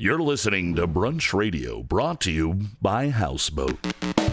You're listening to Brunch Radio, brought to you by Houseboat.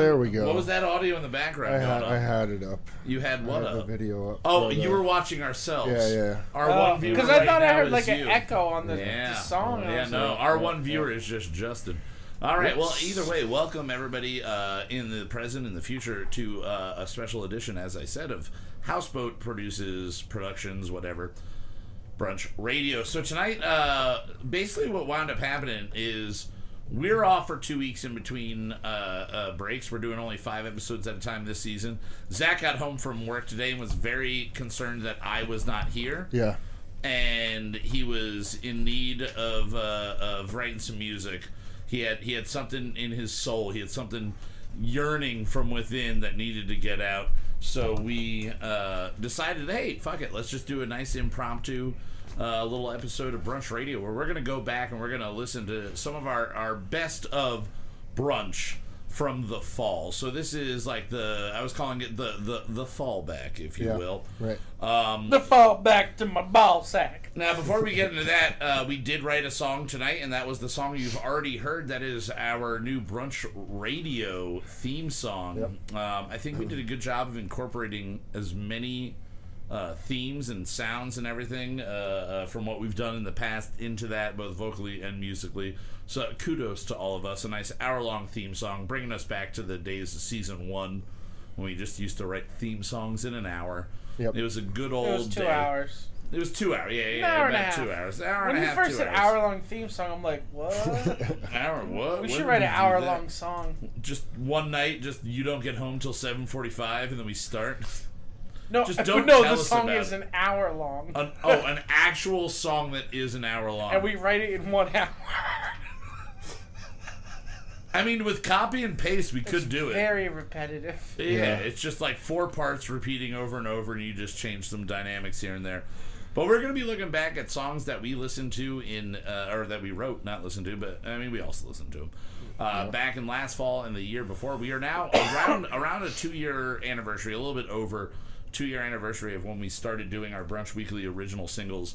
There we go. What was that audio in the background? I had, I had it up. You had I what had the video up. Oh, you the- were watching ourselves. Yeah, yeah. Our one viewer. Because I right thought I heard is like you. an echo on the, Yeah. the song. Yeah, no, like, our one viewer is just Justin. All right. Well, either way, welcome everybody uh, in the present and the future to uh, a special edition, as I said, of Houseboat produces productions, whatever. Brunch Radio. So tonight, uh, basically, what wound up happening is we're off for two weeks in between uh, uh, breaks. We're doing only five episodes at a time this season. Zach got home from work today and was very concerned that I was not here Yeah. and he was in need of uh, of writing some music. He had he had something in his soul. He had something yearning from within that needed to get out. So we uh, decided, hey, fuck it, let's just do a nice impromptu uh, little episode of Brunch Radio where we're gonna go back and we're gonna listen to some of our our best of brunch from the fall. So this is like the I was calling it the the the fallback, if you Yeah. will. Right. The fall back to my ball sack. Now, before we get into that, uh, we did write a song tonight, and that was the song you've already heard. That is our new Brunch Radio theme song. Um, I think we did a good job of incorporating as many uh, themes and sounds and everything uh, uh, from what we've done in the past into that, both vocally and musically. So, kudos to all of us. A nice hour long theme song, bringing us back to the days of season one when we just used to write theme songs in an hour. Yep. It was a good old It was two day. hours. It was two hours. Yeah, yeah, An hour about two hours. An hour when and a half. When you first said hour long theme song, I'm like, what? Hour what? we When should did write an hour long song. Just one night. Just you don't get home till seven forty-five, and then we start. No, Just don't no, tell the us song about is it. an hour long. An, oh, an actual song that is an hour long. and we write it in one hour. I mean, with copy and paste, we could do it. Very repetitive. Yeah, Yeah. it's just like four parts repeating over and over, and you just change some dynamics here and there. But we're going to be looking back at songs that we listened to in, uh, or that we wrote, not listened to, but I mean, we also listened to them. Uh, Back in last fall and the year before, we are now around around a two year anniversary, a little bit over two year anniversary of when we started doing our Brunch Weekly original singles.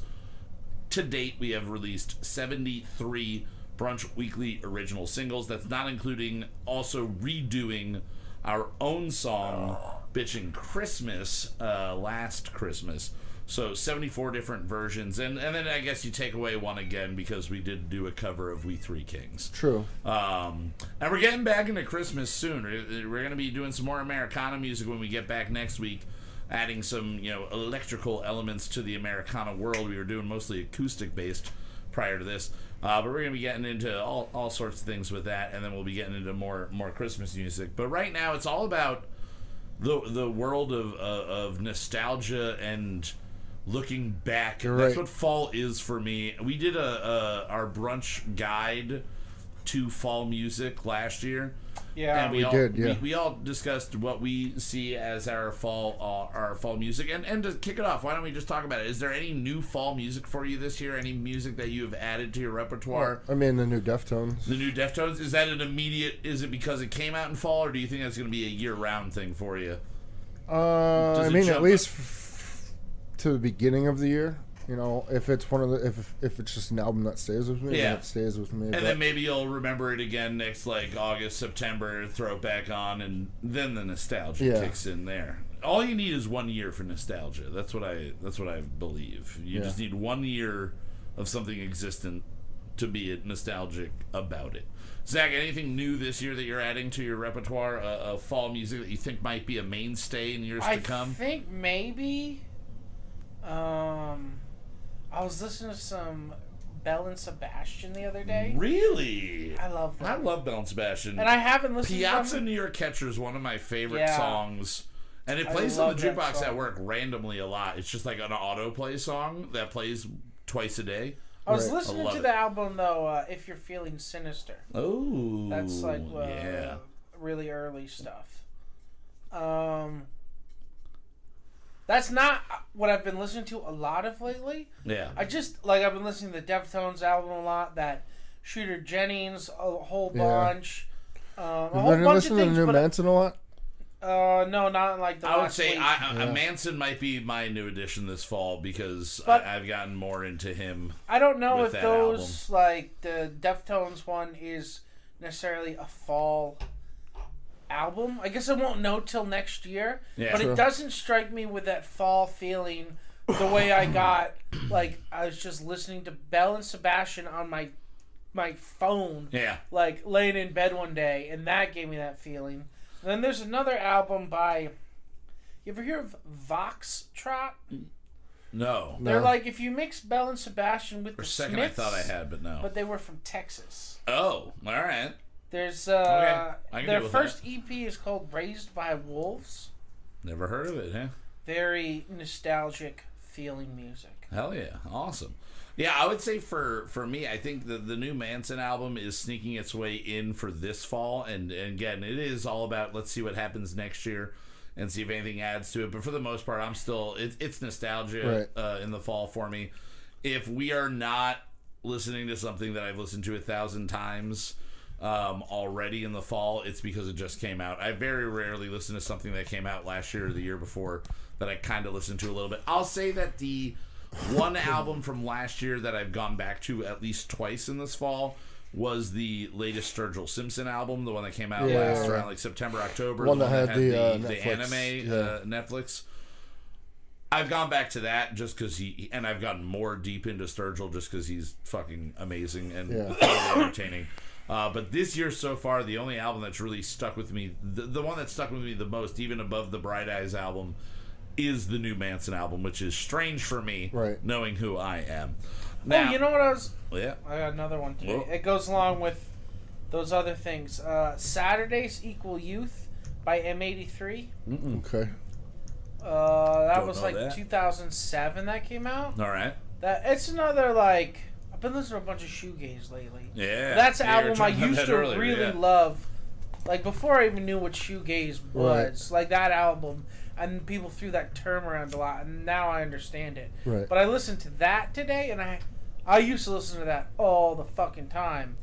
To date, we have released 73 Brunch Weekly original singles. That's not including also redoing our own song, Bitchin' Christmas, uh, last Christmas. So 74 different versions. And, and then I guess you take away one again because we did do a cover of We Three Kings. True. Um, and we're getting back into Christmas soon. We're, we're going to be doing some more Americana music when we get back next week, adding some you know electrical elements to the Americana world. We were doing mostly acoustic based prior to this, uh, but we're going to be getting into all, all sorts of things with that, and then we'll be getting into more more Christmas music. But right now, it's all about the the world of uh, of nostalgia and looking back. You're That's what fall is for me. We did a, a our brunch guide to fall music last year. Yeah. and we, We all, did, yeah. we, we all discussed what we see as our fall uh, our fall music. And and to kick it off, why don't we just talk about it? Is there any new fall music for you this year? Any music that you have added to your repertoire? I mean, the new Deftones. The new Deftones is that an immediate? Is it because it came out in fall, or do you think that's going to be a year round thing for you? Uh, Does I mean, at least f- to the beginning of the year. You know, if it's one of the if if it's just an album that stays with me, Yeah. then it stays with me. And but- then maybe you'll remember it again next like August, September, throw it back on, and then the nostalgia Yeah. kicks in there. All you need is one year for nostalgia. That's what I. That's what I believe. You Yeah. just need one year of something existent to be nostalgic about it. Zach, anything new this year that you're adding to your repertoire uh, of fall music that you think might be a mainstay in years I to come? I think maybe. Um, I was listening to some Belle and Sebastian the other day. Really? I love them. I love Belle and Sebastian. and I haven't listened Piazza to them. New York Catcher is one of my favorite Yeah. songs. And it plays on the jukebox at work randomly a lot. It's just like an autoplay song that plays twice a day. I was Right. Listening love to it. the album though. Uh, if you're feeling sinister, Oh, that's like uh, yeah. really early stuff. Um, that's not what I've been listening to a lot of lately. Yeah. I just like I've been listening to the Deftones album a lot. That Shooter Jennings, a whole Yeah. bunch. Um, a You've whole been bunch of listening to things, new but Manson a lot. uh, no, not like the I would say week. I, I, Yeah. Manson might be my new addition this fall because But- I, I've gotten more into him. I don't know with if that those like the Deftones one is necessarily a fall album. I guess I won't know till next year. Yeah. but True. it doesn't strike me with that fall feeling the way I got like I was just listening to Belle and Sebastian on my my phone Yeah. like laying in bed one day and that gave me that feeling. And then there's another album by you ever hear of Vox Trot? No. They're No. like if you mix Belle and Sebastian with For a the second, Smiths, I thought I had, but no. but they were from Texas. oh, all right. There's uh I can their deal with first EP is called Raised by Wolves. Never heard of it, huh? Very nostalgic feeling music. Hell yeah, awesome. Yeah, I would say for for me, I think the the new Manson album is sneaking its way in for this fall, and, and again, it is all about let's see what happens next year, and see if anything adds to it. But for the most part, I'm still it, it's nostalgia Right. uh, in the fall for me. If we are not listening to something that I've listened to a thousand times um, already in the fall, it's because it just came out. I very rarely listen to something that came out last year or the year before that I kind of listened to a little bit. I'll say that the one album from last year that I've gone back to at least twice in this fall was the latest Sturgill Simpson album, the one that came out Yeah, last around like September, October. One the that had the, uh, the, Netflix, anime yeah. uh, Netflix. I've gone back to that just because he, and I've gotten more deep into Sturgill just because he's fucking amazing and Yeah. entertaining. Uh, but this year so far, the only album that's really stuck with me, the, the one that stuck with me the most, even above the Bright Eyes album, is the new Manson album, which is strange for me, Right. knowing who I am. oh, you know what I was yeah, I got another one today. Whoa. It goes along with those other things. Uh, Saturdays Equal Youth by M83. Okay. Uh, that Don't was like that. 2007 that came out. all right, That it's another like I've been listening to a bunch of shoegaze lately. yeah. That's an Yeah, album I used to earlier, really yeah. love. Like before I even knew what shoegaze Right. was, like that album, and people threw that term around a lot, and now I understand it. Right. But I listened to that today, and I, I used to listen to that all the fucking time,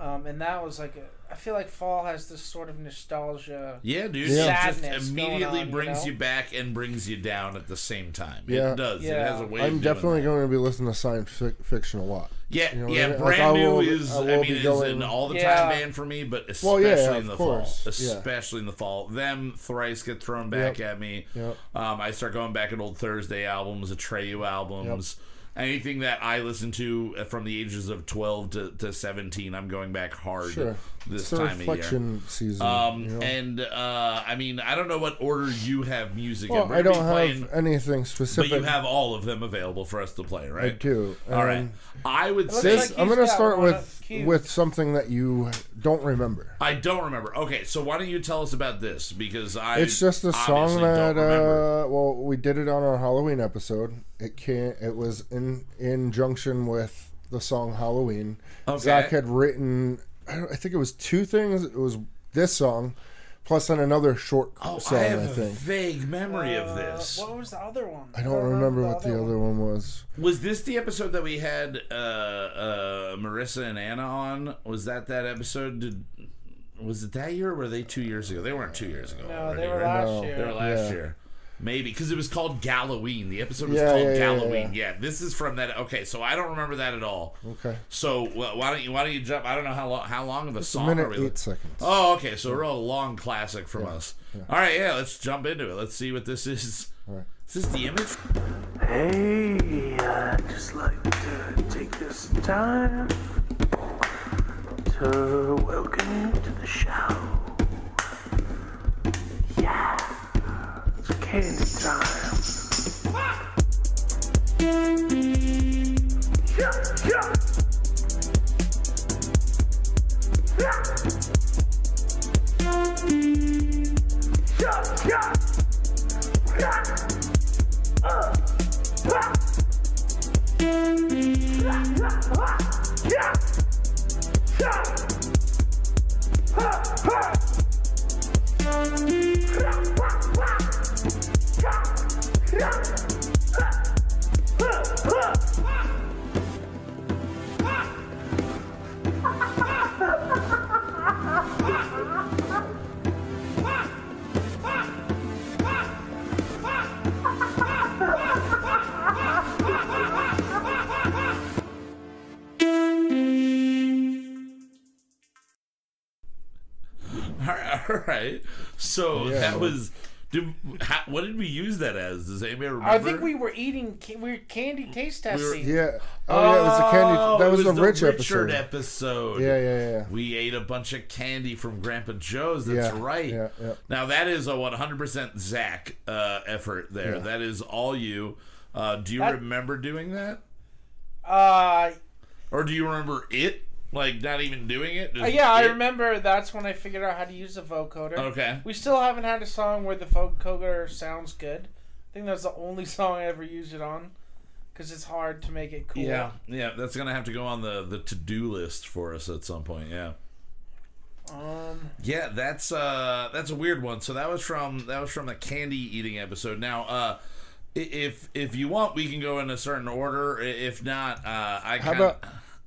um, and that was like a. I feel like fall has this sort of nostalgia. Yeah, dude. Yeah. It just Sadness going immediately on, you brings know? you, back and brings you down at the same time. Yeah. It does. It Yeah. has a way of I'm definitely that. going to be listening to science fic- fiction a lot. Yeah, you know, yeah. like, Brand I new will- is, I I, will mean, be is an all the time Yeah. band for me, but especially Well, yeah, in the of fall. course. Yeah. Especially in the fall. Them thrice get thrown back Yep. at me. Yep. Um, I start going back at old Thursday albums, Atreyu albums. Anything that I listen to from the ages of 12 to, to 17, I'm going back hard Sure. This It's the time of year. reflection season. Um, you know? and uh, I mean, I don't know what order you have music well, in. We're I don't have playing, anything specific, but you have all of them available for us to play, right? I right? do. All right. Um, I would say like I'm going to start with with something that you don't remember. I don't remember. Okay, so why don't you tell us about this? Because I It's just a song that uh, well, we did it on our Halloween episode. It can It was in in junction with the song Halloween. Okay. Zach had written. I, I think it was two things. It was this song, plus then another short Oh, song. I I, have a think. vague memory of Uh, this. What was the other one? I don't remember what the other one was. Was this the episode that we had uh, uh, Marissa and Anna on? Was that that episode? Did, was it that year or were they two years ago? They weren't two years ago. No, already, they were right? last No. year. They were last Yeah. year. Maybe because it was called Galloween. The episode was Yeah, called yeah, yeah, Galloween. Yeah, this is from that. Okay, so I don't remember that at all. Okay. So wh- why don't you why don't you jump? I don't know how long how long of a A song minute are we? eight seconds. Oh, okay. So a real long classic from us. All right, yeah. Let's jump into it. Let's see what this is. All right. Is this the image? Hey, I'd just like to take this time to welcome you to the show. Yeah, it's candy time. Yeah, yeah. Yeah, yeah. All right. All right. So Yeah. that was. Did, how, what did we use that as? Does anybody remember? I think we were eating. ca- We were candy taste testing. Yeah. Oh, yeah. It was a candy. Oh, That it was, the Rich Richard episode. episode. Yeah, yeah, yeah. We ate a bunch of candy from Grandpa Joe's. That's Yeah, right. yeah, yeah. Now that is a 100% Zach uh, effort there. Yeah. That is all you. Uh, do you That- remember doing that, Uh, or do you remember it? Like not even doing it? Just Uh, yeah, I remember that's when I figured out how to use the vocoder. Okay. We still haven't had a song where the vocoder sounds good. I think that's the only song I ever used it on because it's hard to make it cool. Yeah, yeah. That's gonna have to go on the the to do list for us at some point. Yeah. Um, Yeah, that's uh that's a weird one. So that was from that was from the candy eating episode. Now, uh if if you want, we can go in a certain order. If not, uh I How can about?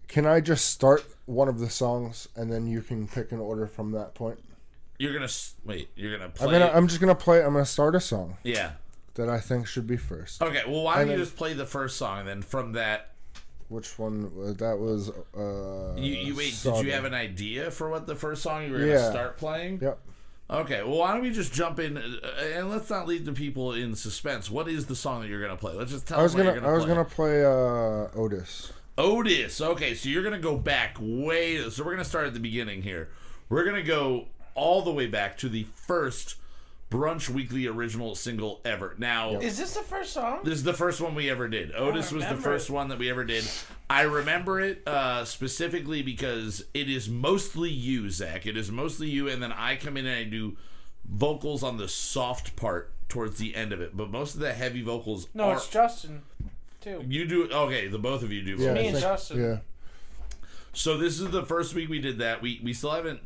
Can I just start one of the songs and then you can pick an order from that point? you're gonna wait. You're gonna play. I'm play. gonna. I'm just gonna play. I'm gonna start a song yeah. that I think should be first. Okay. Well, why don't And you then- just play the first song and then from that Which one? uh, That was. Uh, you, you wait. Did you have an idea for what the first song you were gonna start playing? Yep. Okay. Well, why don't we just jump in uh, and let's not leave the people in suspense. What is the song that you're gonna play? Let's just tell I was them gonna. you're I was play. gonna play uh, Otis. Otis. Okay, so you're gonna go back way. So we're gonna start at the beginning here. We're gonna go all the way back to the first Brunch Weekly original single ever. Now, is this the first song? this is the first one we ever did. Otis was the first one that we ever did. I remember it uh, specifically because it is mostly you, Zach. It is mostly you, and then I come in and I do vocals on the soft part towards the end of it. But most of the heavy vocals No, are. it's Justin, too. you do okay. The both of you do. Yeah. Me and think- Justin. Yeah. So this is the first week we did that. We we still haven't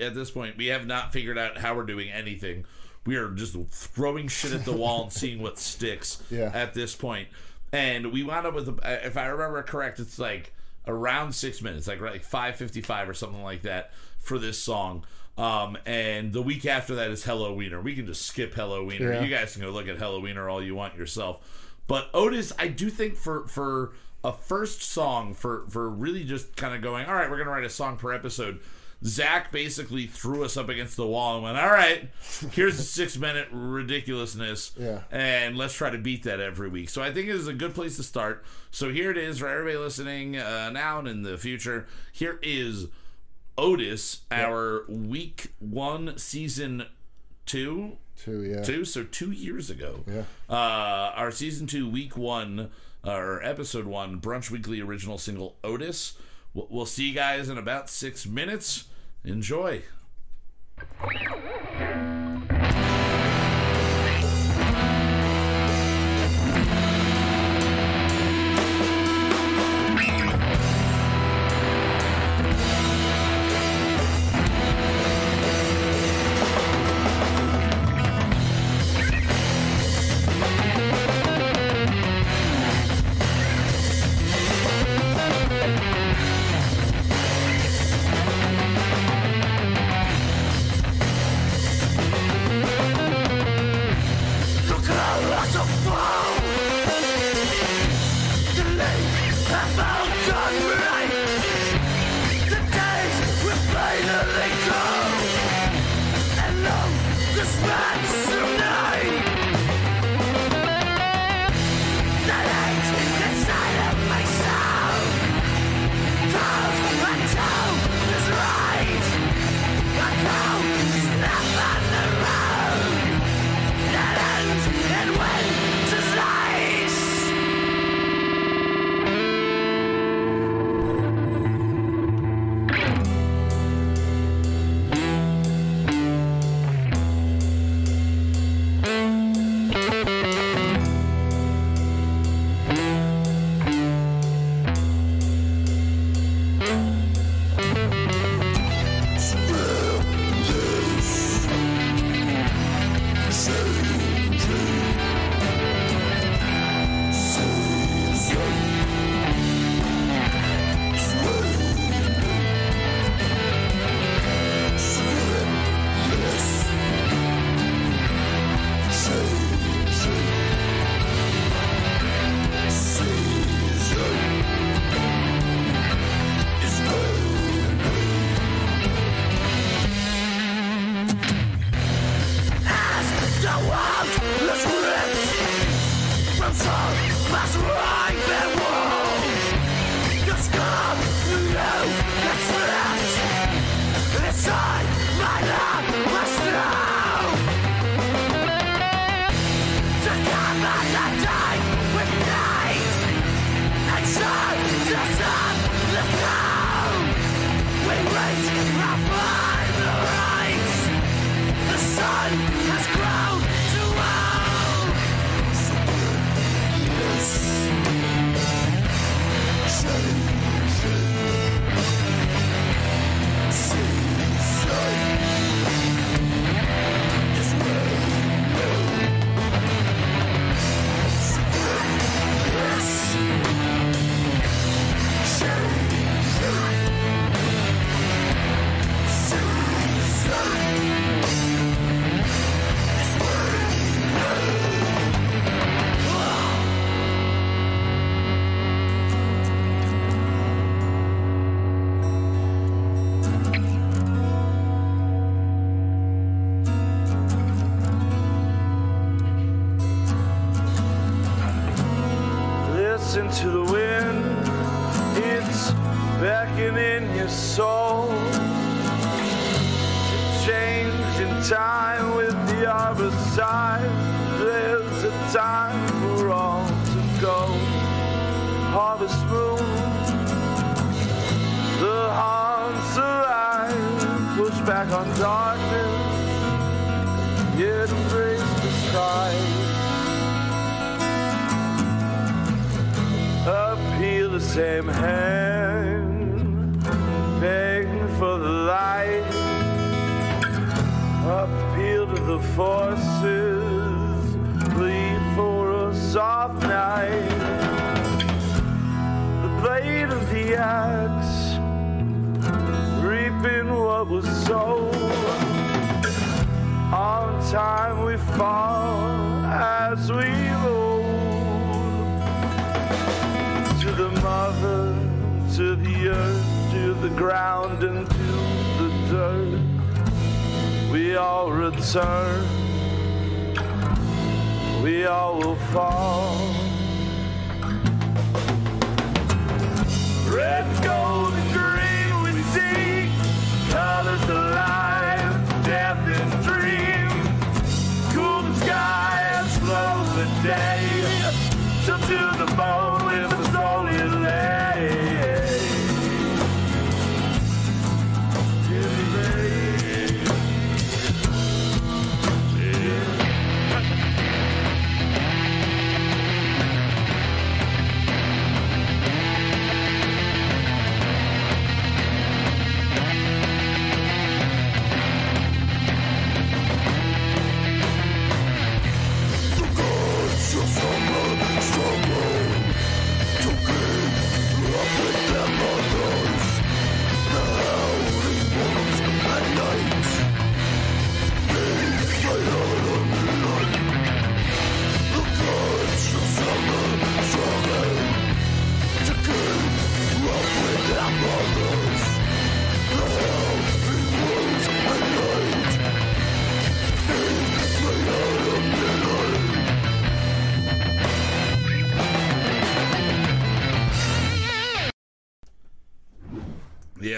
at this point. We have not figured out how we're doing anything. We are just throwing shit at the wall and seeing what sticks. Yeah. At this point, and we wound up with, a- if I remember correct, it's like around six minutes, like like five fifty five or something like that for this song. Um, and the week after that is Hello Wiener. We can just skip Hello Wiener. Yeah. You guys can go look at Hello Wiener all you want yourself. But Otis, I do think for for a first song for for really just kind of going, all right, we're gonna write a song per episode. Zach basically threw us up against the wall and went, "All right, here's a six minute ridiculousness, Yeah. and let's try to beat that every week." So I think it is a good place to start. So here it is for everybody listening uh, now and in the future. Here is Otis, our week one, season two, Two. Yeah. two, so two years ago. Yeah. Uh, our season two, week one, or episode one, Brunch Weekly original single Otis. We'll, we'll see you guys in about six minutes. Enjoy.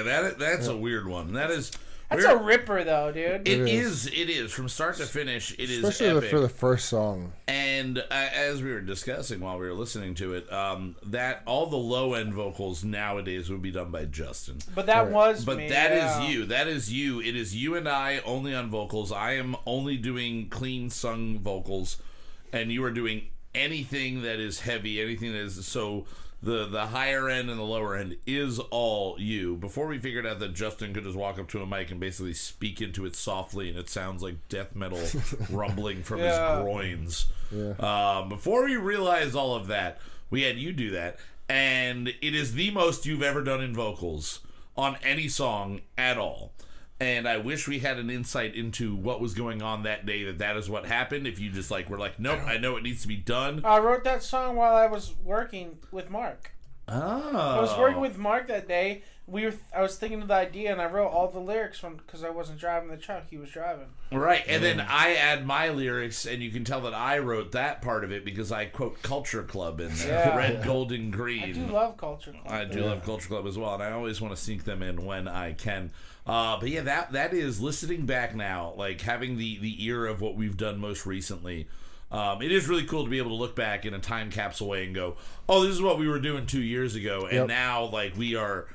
Yeah, that that's a weird one. That is. That's we're- a ripper, though, dude. It It is. It is from start to finish. It is Especially the, epic. for the first song. And uh, as we were discussing while we were listening to it, um, that all the low end vocals nowadays would be done by Justin. but that Right. was But me. that is yeah. you. That is you. It is you and I only on vocals. I am only doing clean sung vocals, and you are doing anything that is heavy, anything that is so. The, the higher end and the lower end is all you. Before we figured out that Justin could just walk up to a mic and basically speak into it softly, and it sounds like death metal rumbling from Yeah. his groins. Um, before we realized all of that, we had you do that, and it is the most you've ever done in vocals on any song at all. And I wish we had an insight into what was going on that day. That that is what happened. If you just like were like, nope, I know it needs to be done. I wrote that song while I was working with Mark. Oh, I was working oh. with Mark that day. We were. I was thinking of the idea, and I wrote all the lyrics from because I wasn't driving the truck. He was driving. Right, and then mm. I add my lyrics, and you can tell that I wrote that part of it because I quote Culture Club in there, Yeah. red, gold, and green. I do love culture. Club. I do love Culture Club as well, and I always want to sneak them in when I can. Uh, but yeah, that that is listening back now, like having the the ear of what we've done most recently. Um, it is really cool to be able to look back in a time capsule way and go, "Oh, this is what we were doing two years ago," and Yep. now like we are.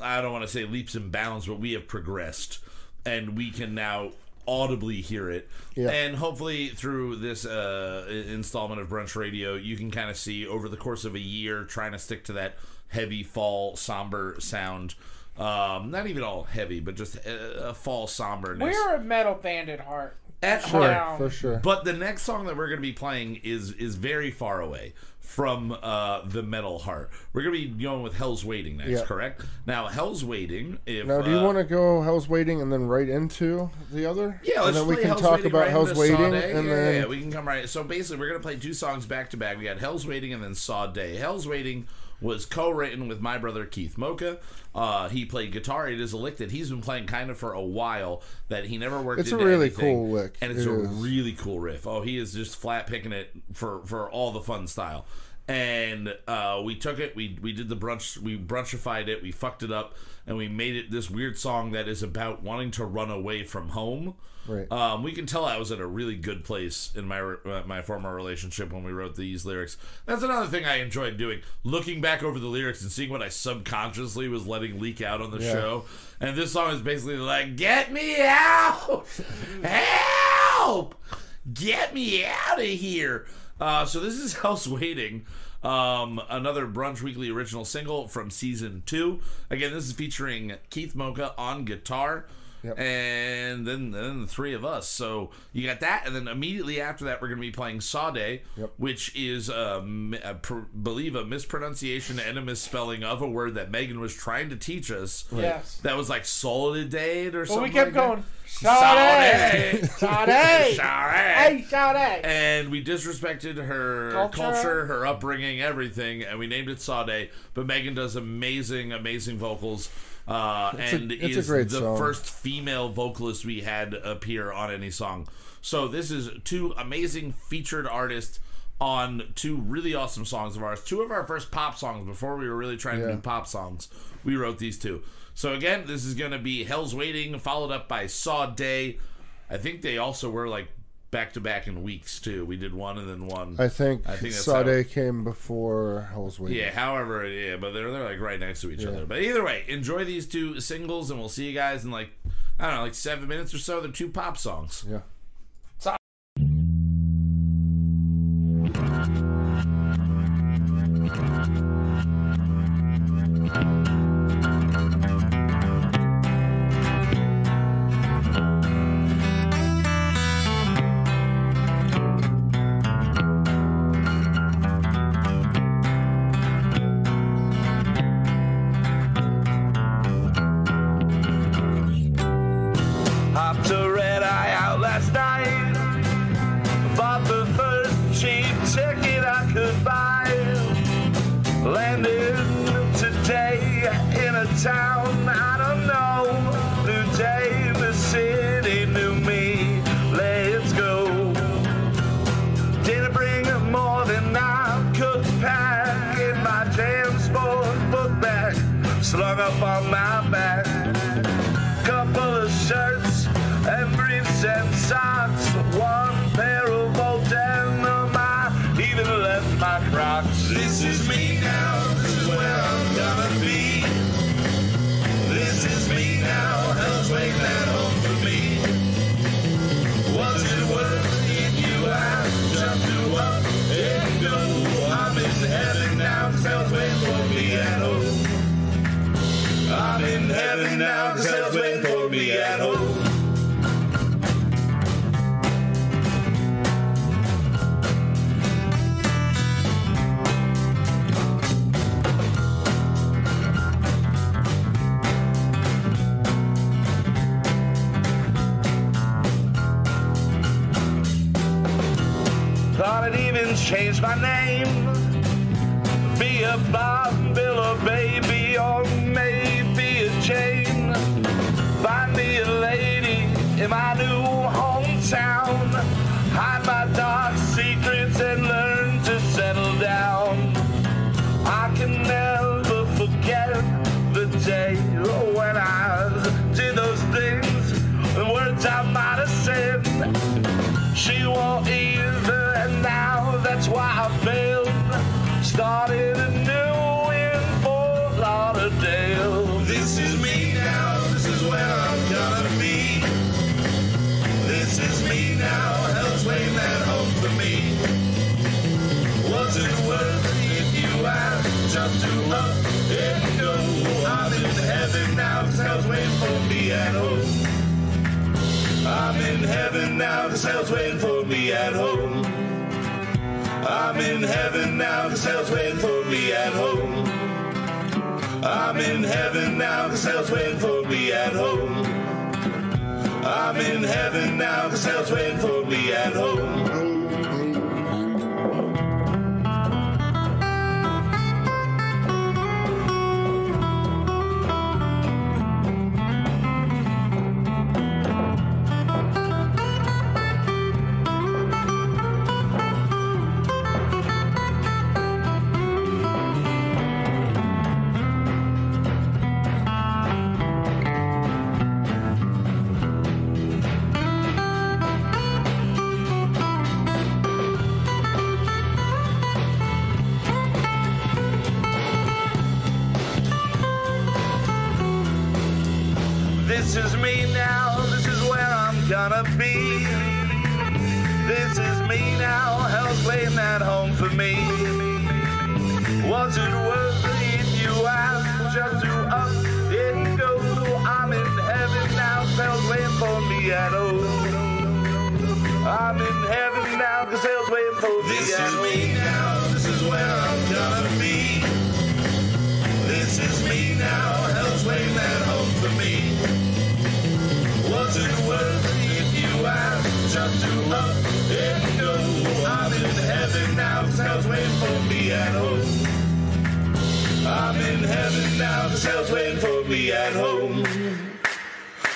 I don't want to say leaps and bounds, but we have progressed, and we can now audibly hear it. Yeah. And hopefully through this uh, installment of Brunch Radio, you can kind of see over the course of a year trying to stick to that heavy fall somber sound. Um, not even all heavy, but just a, a fall somberness. We're a metal band at heart. at Sure, heart. for sure. But the next song that we're going to be playing is is very far away from uh, the metal heart. We're going to be going with Hell's Waiting next, Yeah. correct? Now, Hell's Waiting. If Now, do you uh, want to go Hell's Waiting and then right into the other? Yeah, let's and then we can Hell's talk Waiting about right Hell's Waiting, and yeah, then yeah, we can come right. So basically, we're gonna play two songs back to back. We got Hell's Waiting and then Saw Day. Hell's Waiting was co-written with my brother Keith Mocha. Uh, he played guitar. It is a lick that he's been playing kind of for a while. That he never worked. It's a really anything, cool lick. and it's It a is. really cool riff. Oh, he is just flat picking it for for all the fun style. And uh, we took it, we we did the brunch, we brunchified it, we fucked it up, and we made it this weird song that is about wanting to run away from home. Right. Um, we can tell I was at a really good place in my uh, my former relationship when we wrote these lyrics. That's another thing I enjoyed doing, looking back over the lyrics and seeing what I subconsciously was letting leak out on the Yeah. show. And this song is basically like, "Get me out, help, get me out of here." Uh, so this is House Waiting. Um, another Brunch Weekly original single from season two. Again, this is featuring Keith Mocha on guitar Yep. and then then the three of us. So you got that, and then immediately after that, we're going to be playing Sade, Yep. which is um, I pr- believe a mispronunciation and a misspelling of a word that Megan was trying to teach us. Yes. That was like Solidate or But something. we kept like that. Going. Sade! Sade. Sade! Hey, Sade. Sade! And we disrespected her culture. Culture. her upbringing, everything, and we named it Sade. But Megan does amazing, amazing vocals. Uh, It's a- and it's a is great the song. first female vocalist we had appear on any song. So this is two amazing featured artists on two really awesome songs of ours. Two of our first pop songs before we were really trying to do pop songs. We wrote these two. So again, this is going to be Hell's Waiting, followed up by Saw Day. I think they also were like back to back in weeks too. We did one and then one. I think, I think that's Sade came before Hell's Waiting. Yeah, however, yeah, but they're they're like right next to each other. But either way, enjoy these two singles, and we'll see you guys in like I don't know, like seven minutes or so. They're two pop songs. Yeah. At home. I'm in heaven now, the South heaven now, cause hell's waiting for me at home. I'm in heaven now, cause hell's waiting for me at home. I'm in heaven now, cause hell's waiting for me at home. Go? I'm in heaven now, hell's waiting for me at home. I'm in heaven now, hell's waiting for me at home.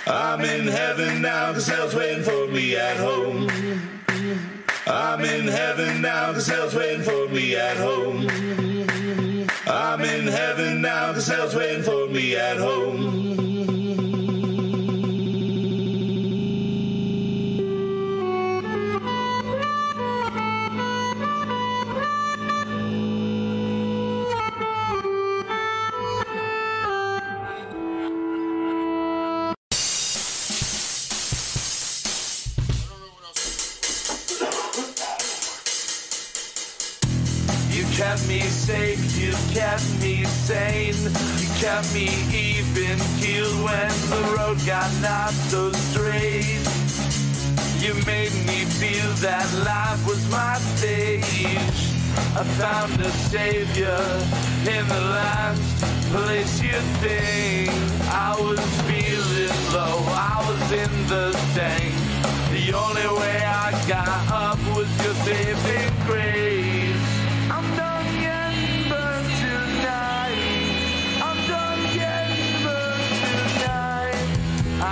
I'm in heaven now, cause hell's waiting for me at home. I'm in heaven now, cause hell's waiting for me at home. I'm in heaven now, cause hell's waiting for me at home. Kept me sane. You kept me even keeled when the road got not so straight. You made me feel that life was my stage. I found a savior in the last place you think. I was feeling low, I was in the tank. The only way I got up was your saving grace.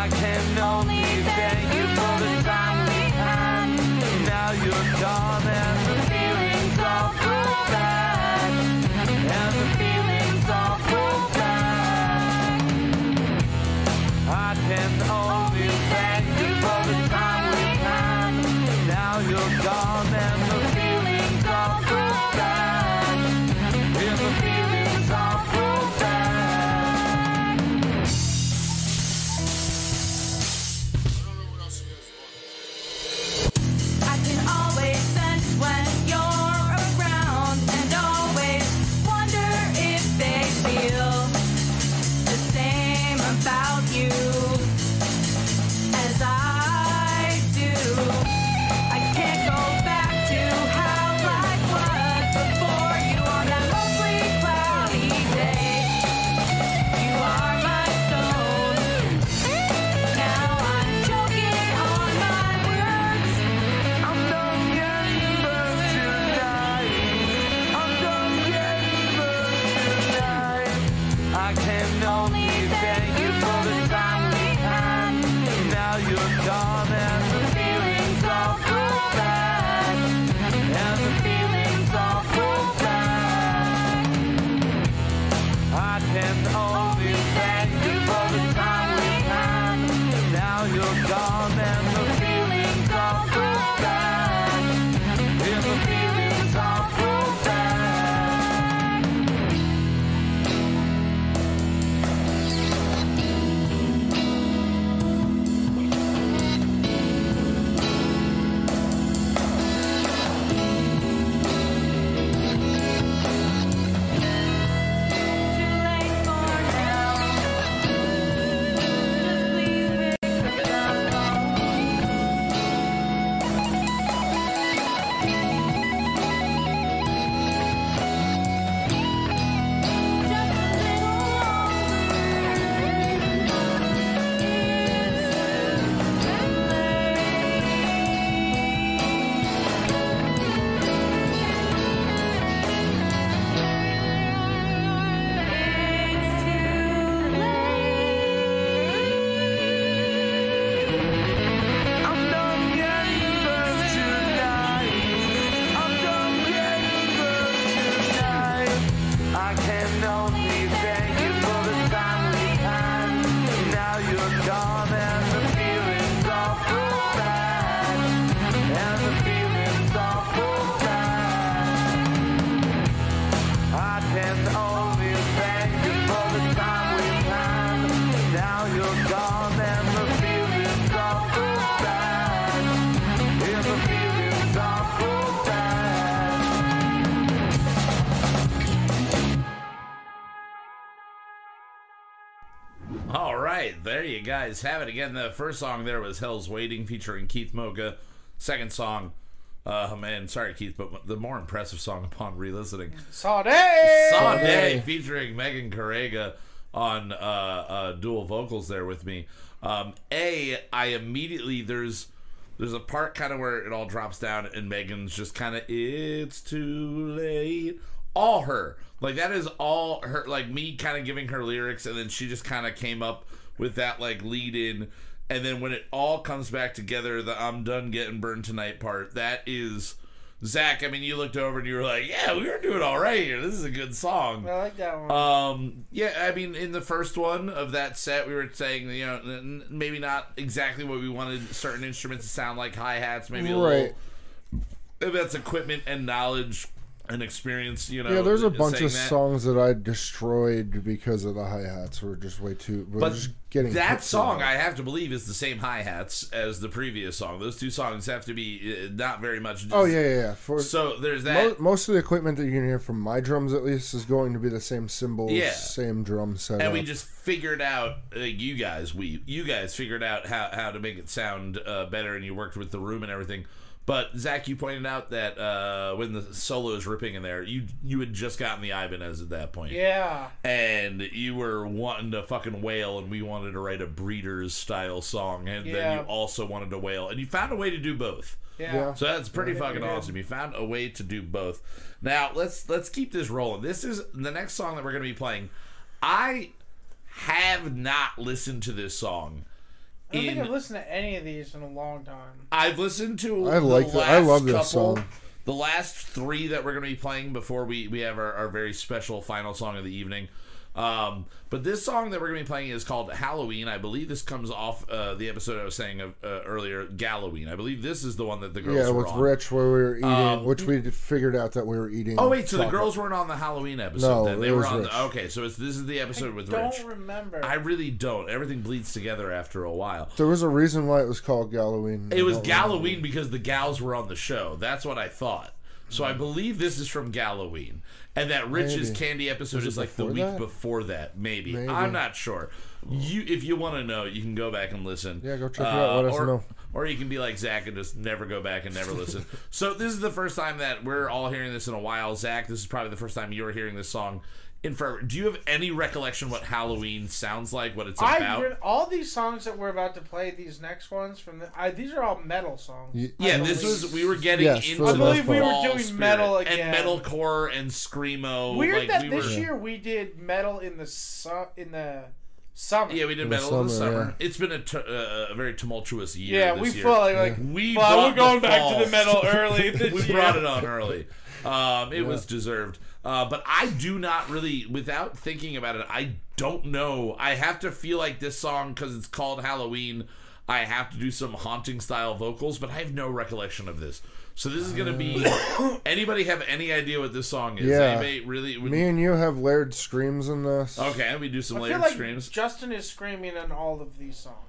I can only thank you for the time we had. Now you're gone guys have it again. The first song there was "Hell's Waiting" featuring Keith Mocha. Second song, uh, man, sorry Keith, but the more impressive song upon re-listening, Sade! Sunday featuring Megan Carrega on uh, uh, dual vocals there with me. Um, a, I immediately there's there's a part kind of where it all drops down and Megan's just kind of it's too late. All her like that is all her like me kind of giving her lyrics and then she just kind of came up with that like lead in and then when it all comes back together the I'm done getting burned tonight part that is Zach, I mean, you looked over and you were like, "Yeah, we were doing all right here. This is a good song." I like that one. Um, yeah, I mean, in the first one of that set, we were saying, you know, maybe not exactly what we wanted certain instruments to sound like hi hats, maybe a Right. little. If that's equipment and knowledge and experience, you know. Yeah, there's a bunch of that. songs that I destroyed because of the hi hats. Were just way too. But just getting that song. I have to believe, is the same hi hats as the previous song. Those two songs have to be uh, not very much. Oh yeah, yeah, yeah. For So there's mo- that. most of the equipment that you can hear from my drums, at least, is going to be the same cymbals, Yeah. same drum setup. and we just figured out uh, you guys we you guys figured out how, how to make it sound uh, better and you worked with the room and everything but zach you pointed out that uh, when the solo is ripping in there you you had just gotten the ibanez at that point yeah. and you were wanting to fucking wail and we wanted to write a breeders style song and then you also wanted to wail and you found a way to do both Yeah. Yeah. so that's pretty fucking awesome. You found a way to do both. Now let's let's keep this rolling. This is the next song that we're gonna be playing. I have not listened to this song. I don't think I've listened to any of these in a long time. I've listened to. I like the the- I last love this couple, song. The last three that we're gonna be playing before we we have our, our very special final song of the evening. Um, but this song that we're gonna be playing is called Halloween. I believe this comes off uh, the episode I was saying of, uh, earlier, Galloween. I believe this is the one that the girls yeah, were with on. Rich, where we were eating, Um, which we figured out that we were eating. Oh wait, so the girls weren't on the Halloween episode. No, then. they it were was on. Rich. The, okay, so it's this is the episode with don't Rich. remember. I really don't. Everything bleeds together after a while. There was a reason why it was called Galloween. It was I don't remember. Galloween because the gals were on the show. That's what I thought. So I believe this is from Galloween, and that Rich's Maybe. candy episode is like the week that? before that. Maybe. Maybe. I'm not sure. You, if you want to know, you can go back and listen. Yeah, go check it out. Uh, Let us or, know. Or you can be like Zach and just never go back and never listen. so this is the first time that we're all hearing this in a while. Zach, this is probably the first time you're hearing this song in forever. Do you have any recollection what Halloween sounds like? What it's about? re- all these songs that we're about to play, these next ones from the, I, these are all metal songs. Ye- I Yeah, this was we were getting Yes, for into the the most part. I believe we were doing spirit metal again. and metalcore and screamo. Weird like, that we this were, year we did metal in the su- in the summer. Yeah, we did In the Metal in the summer, summer. It's been a, t- uh, a very tumultuous year. Yeah, this we year. felt like, like we well, brought we're going the back to the metal early this we year. brought it on early. Um, it was deserved. Uh, but I do not really, without thinking about it, I don't know. I have to feel like this song, because it's called Halloween, I have to do some haunting style vocals, but I have no recollection of this. So this is going to be. anybody have any idea what this song is? Yeah. Anybody really? Me and you have layered screams in this. okay, we do some I layered feel like screams. Justin is screaming in all of these songs.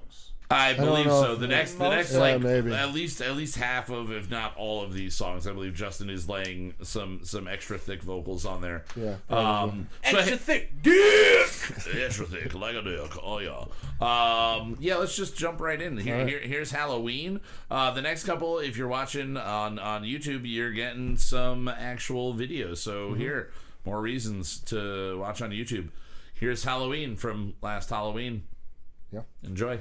I believe know so. The next, the next, Yeah, like maybe. at least at least half of, if not all of these songs, I believe Justin is laying some some extra thick vocals on there. Yeah, Um. So Extra hey- thick dick. extra thick, like a dick. Oh yeah. Um. Yeah. Let's just jump right in. Here, All right. here here's Halloween. Uh. The next couple, if you're watching on on YouTube, you're getting some actual videos. So Mm-hmm. here, more reasons to watch on YouTube. Here's Halloween from last Halloween. Yeah. Enjoy.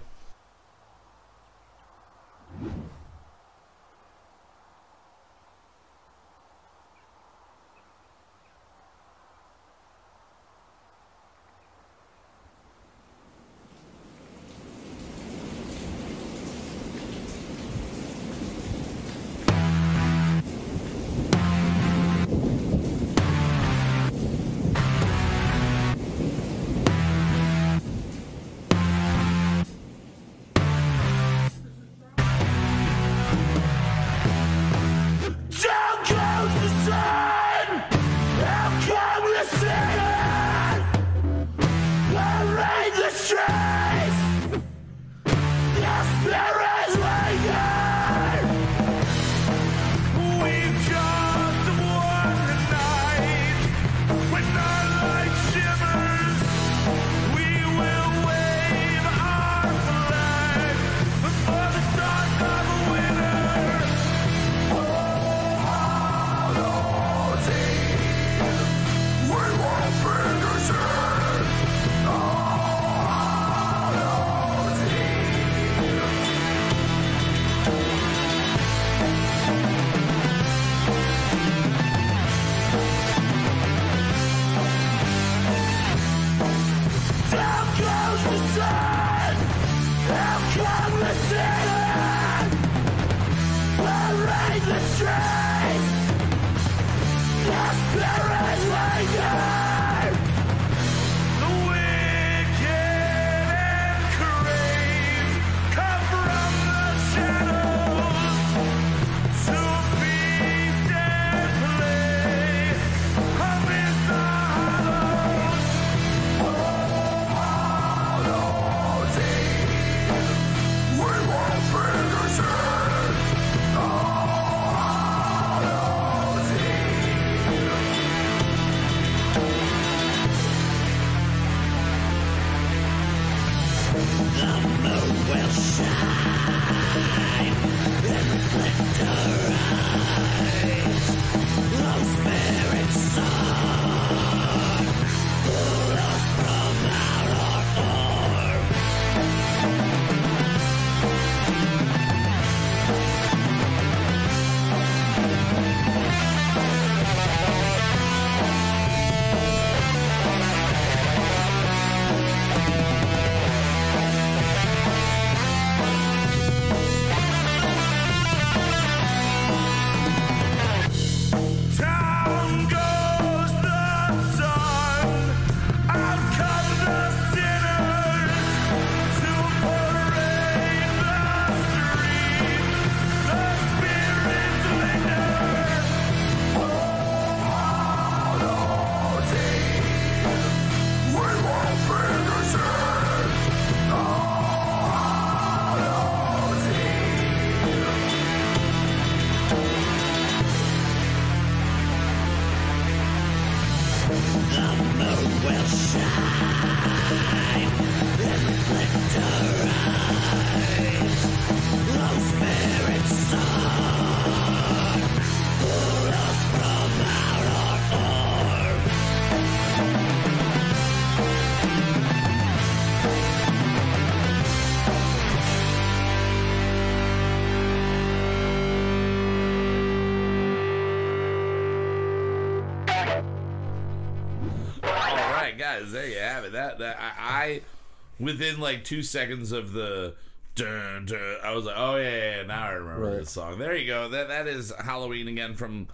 Within like two seconds of the. Dun, dun, I was like, oh yeah, yeah, yeah, now I remember Right. this song. There you go. That that is Halloween again from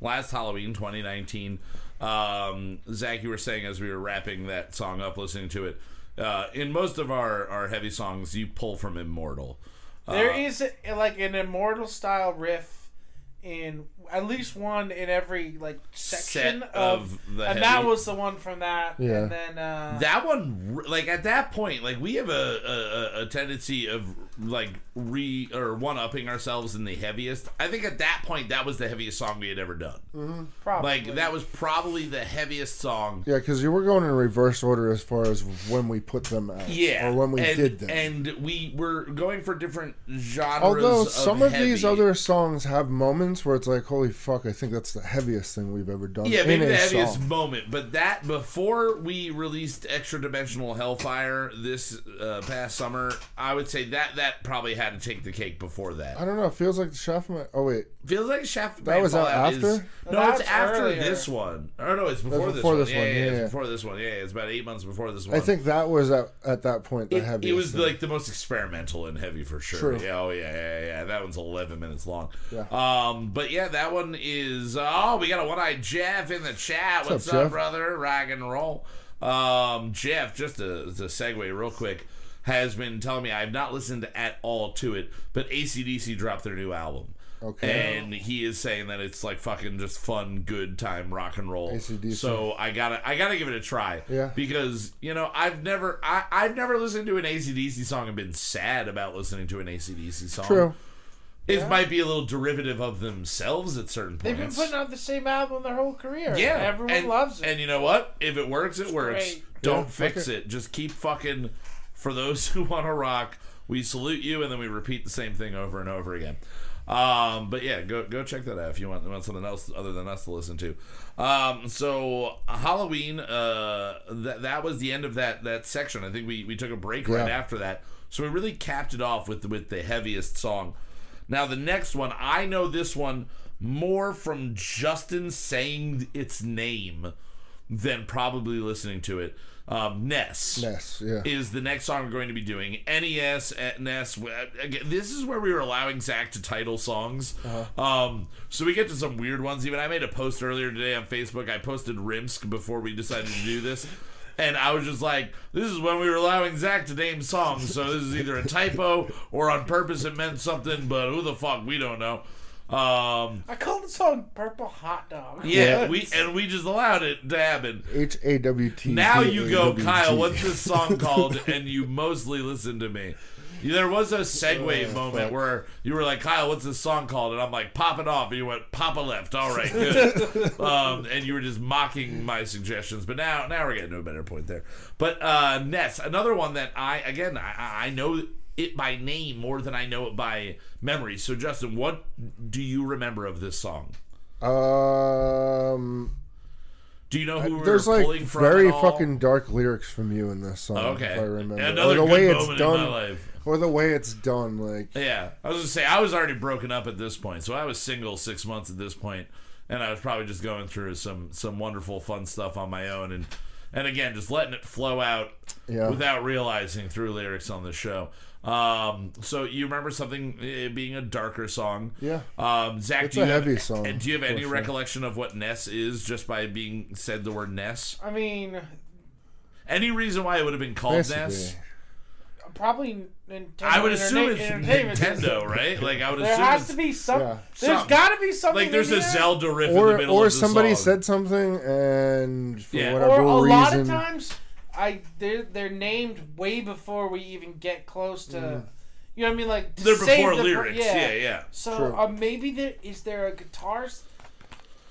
last Halloween, 2019. Um, Zach, you were saying as we were wrapping that song up, listening to it. Uh, in most of our, our heavy songs, you pull from Immortal. There Uh, is a, like an immortal style riff in at least one in every like section Set of, of the and that was the one from that. Yeah. And then uh, that one like at that point like we have a, a, a- a tendency of like re or one upping ourselves in the heaviest i think at that point that was the heaviest song we had ever done probably like that was probably the heaviest song Yeah, because you were going in reverse order as far as when we put them out. yeah Or when we and, did them. and we were going for different genres Although of some of these other songs have moments where it's like, holy fuck, I think that's the heaviest thing we've ever done. Yeah, in maybe a the heaviest song. moment, but that before we released Extra Dimensional Hellfire this uh, past summer, I would say that that probably had to take the cake before that. I don't know. It feels like the Shaft. of My, oh wait, Feels like Shaft. That was out Fallout is- after? no, That's it's after earlier. this one. Or no, it's before, this, before one. this Yeah, one, yeah, yeah, it's yeah. before this one. Yeah, it's about eight months before this one. I think that was at, at that point the it, heaviest. it was thing. like the most experimental and heavy for sure. True. Yeah, oh yeah, yeah, yeah. That one's eleven minutes long. Yeah. Um, but yeah, that one is. Oh, we got a one-eyed Jeff in the chat. What's, up, up, brother? Rock and roll. Um, Jeff, just to, to segue real quick, has been telling me I've not listened at all to it, but ACDC dropped their new album. Okay. And he is saying that it's like fucking just fun, good time rock and roll. AC/DC. So I gotta, I gotta give it a try. Yeah. Because you know, I've never, I, I've never listened to an ACDC song and been sad about listening to an ACDC song. True. It might be a little derivative of themselves at certain points. they've been putting out the same album their whole career. yeah, everyone and, loves it. And you know what? If it works, it works. great. Don't Yeah, fix it. it. Just keep fucking. For those who want to rock, we salute you, and then we repeat the same thing over and over again. Um, but yeah, go go check that out if you want, want something else other than us to listen to. Um, so Halloween, uh, that that was the end of that that section. I think we, we took a break right after that, so we really capped it off with with the heaviest song. Now the next one, I know this one more from Justin saying its name than probably listening to it. Um, Ness Ness, yeah. is the next song we're going to be doing. NES, Ness. Again, this is where we were allowing Zach to title songs. Um, so we get to some weird ones. Even I made a post earlier today on Facebook. I posted Rimsk before we decided to do this. And I was just like, this is when we were allowing Zach to name songs. So this is either a typo or on purpose it meant something, but who the fuck? We don't know. Um, I called the song "Purple Hot Dog." yeah, we and we just allowed it to happen. H A W T. Now you go, D A W G. Kyle. What's this song called? and you mostly listen to me. There was a segue Oh, moment where you were like, Kyle, what's this song called? And I'm like, Pop it off. And you went, Papa left. All right, good. um, and you were just mocking my suggestions. But now, now we're getting to a better point there. But uh, Ness, another one that I, again, I, I know it by name more than I know it by memory. So, Justin, what do you remember of this song? Um, Do you know who there's like from? very fucking dark lyrics from you in this song. Okay. if I remember. Another or the way it's done, my life. Or the way it's done. Like Yeah, I was gonna say I was already broken up at this point, so I was single six months at this point, and I was probably just going through some some wonderful fun stuff on my own, and and again just letting it flow out Yeah. without realizing through lyrics on the show. Um, so you remember something uh, being a darker song? Yeah. Um, Zach, It's do you a have, heavy song, And do you have any sure. recollection of what Ness is just by being said the word Ness? I mean, Any reason why it would have been called basically, Ness? Probably Nintendo. I would assume Interna- it's Entertainment Nintendo, System. right? Like I would There assume there has to be some. Yeah. There's Some- got to be something. like there's in a there. Zelda riff in the or middle or of the somebody song. said something and for Yeah. whatever or a reason, lot of times, I they're they're named way before we even get close to. You know what I mean? Like to They're save before the per- lyrics. yeah, yeah. So True. uh, maybe there is there a guitar?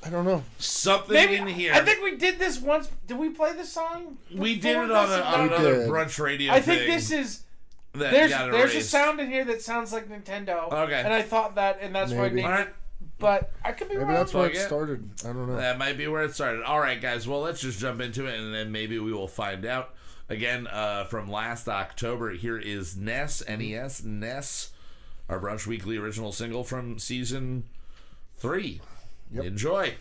I don't know. Something Maybe in here. I think we did this once. Did we play this song? we did it on, a, on another did. brunch radio. I think this is that there's got there's a sound in here that sounds like Nintendo. Okay. And I thought that, and that's why I Maybe. named it. But I could be Maybe wrong. that's where Fuck it it. started. I don't know. That might be where it started. All right, guys. Well, let's just jump into it, and then maybe we will find out. Again, uh, from last October, here is Ness, N-E-S, Ness, our Brunch Weekly original single from season three. Yep. Enjoy.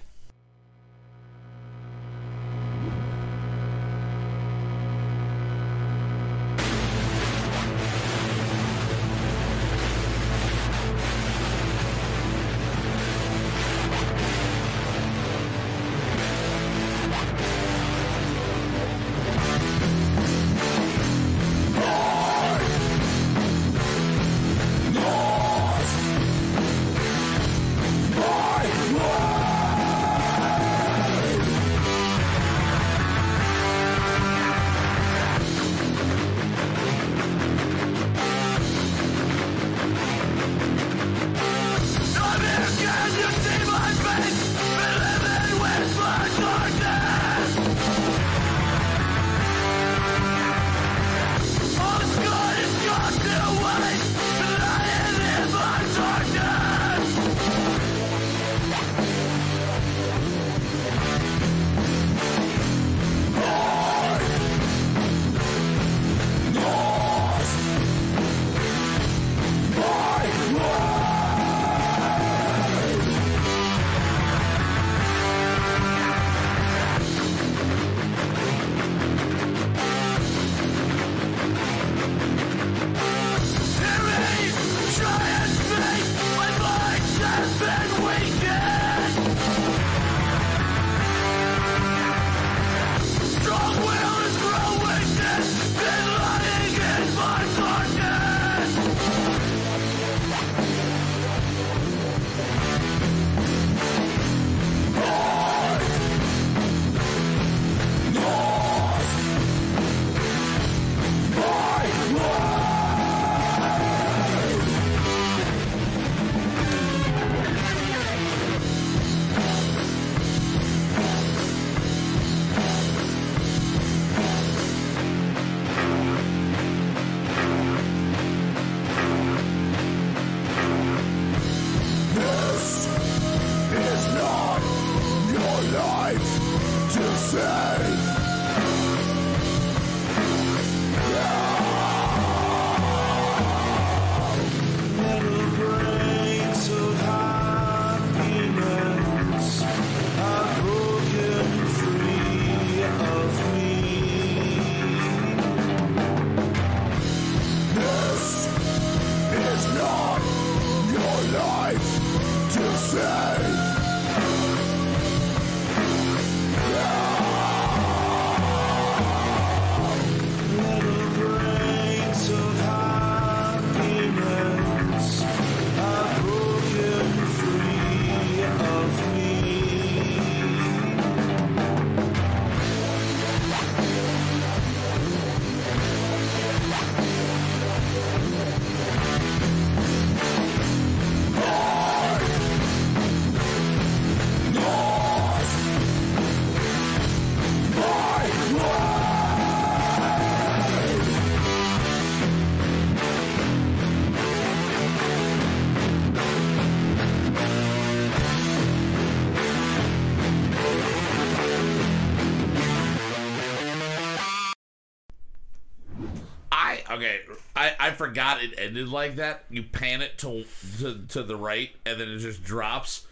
I, I forgot it ended like that. You pan it to, to to the right, and then it just drops.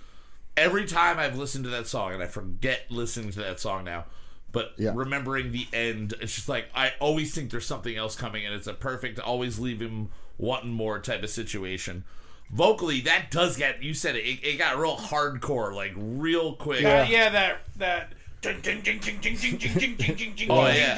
Every time I've listened to that song, and I forget listening to that song now, but Yeah. remembering the end, it's just like I always think there's something else coming, and it's a perfect always leave him wanting more type of situation. Vocally, that does get you said it. It, it got real hardcore, like real quick. Yeah, yeah, that that oh yeah.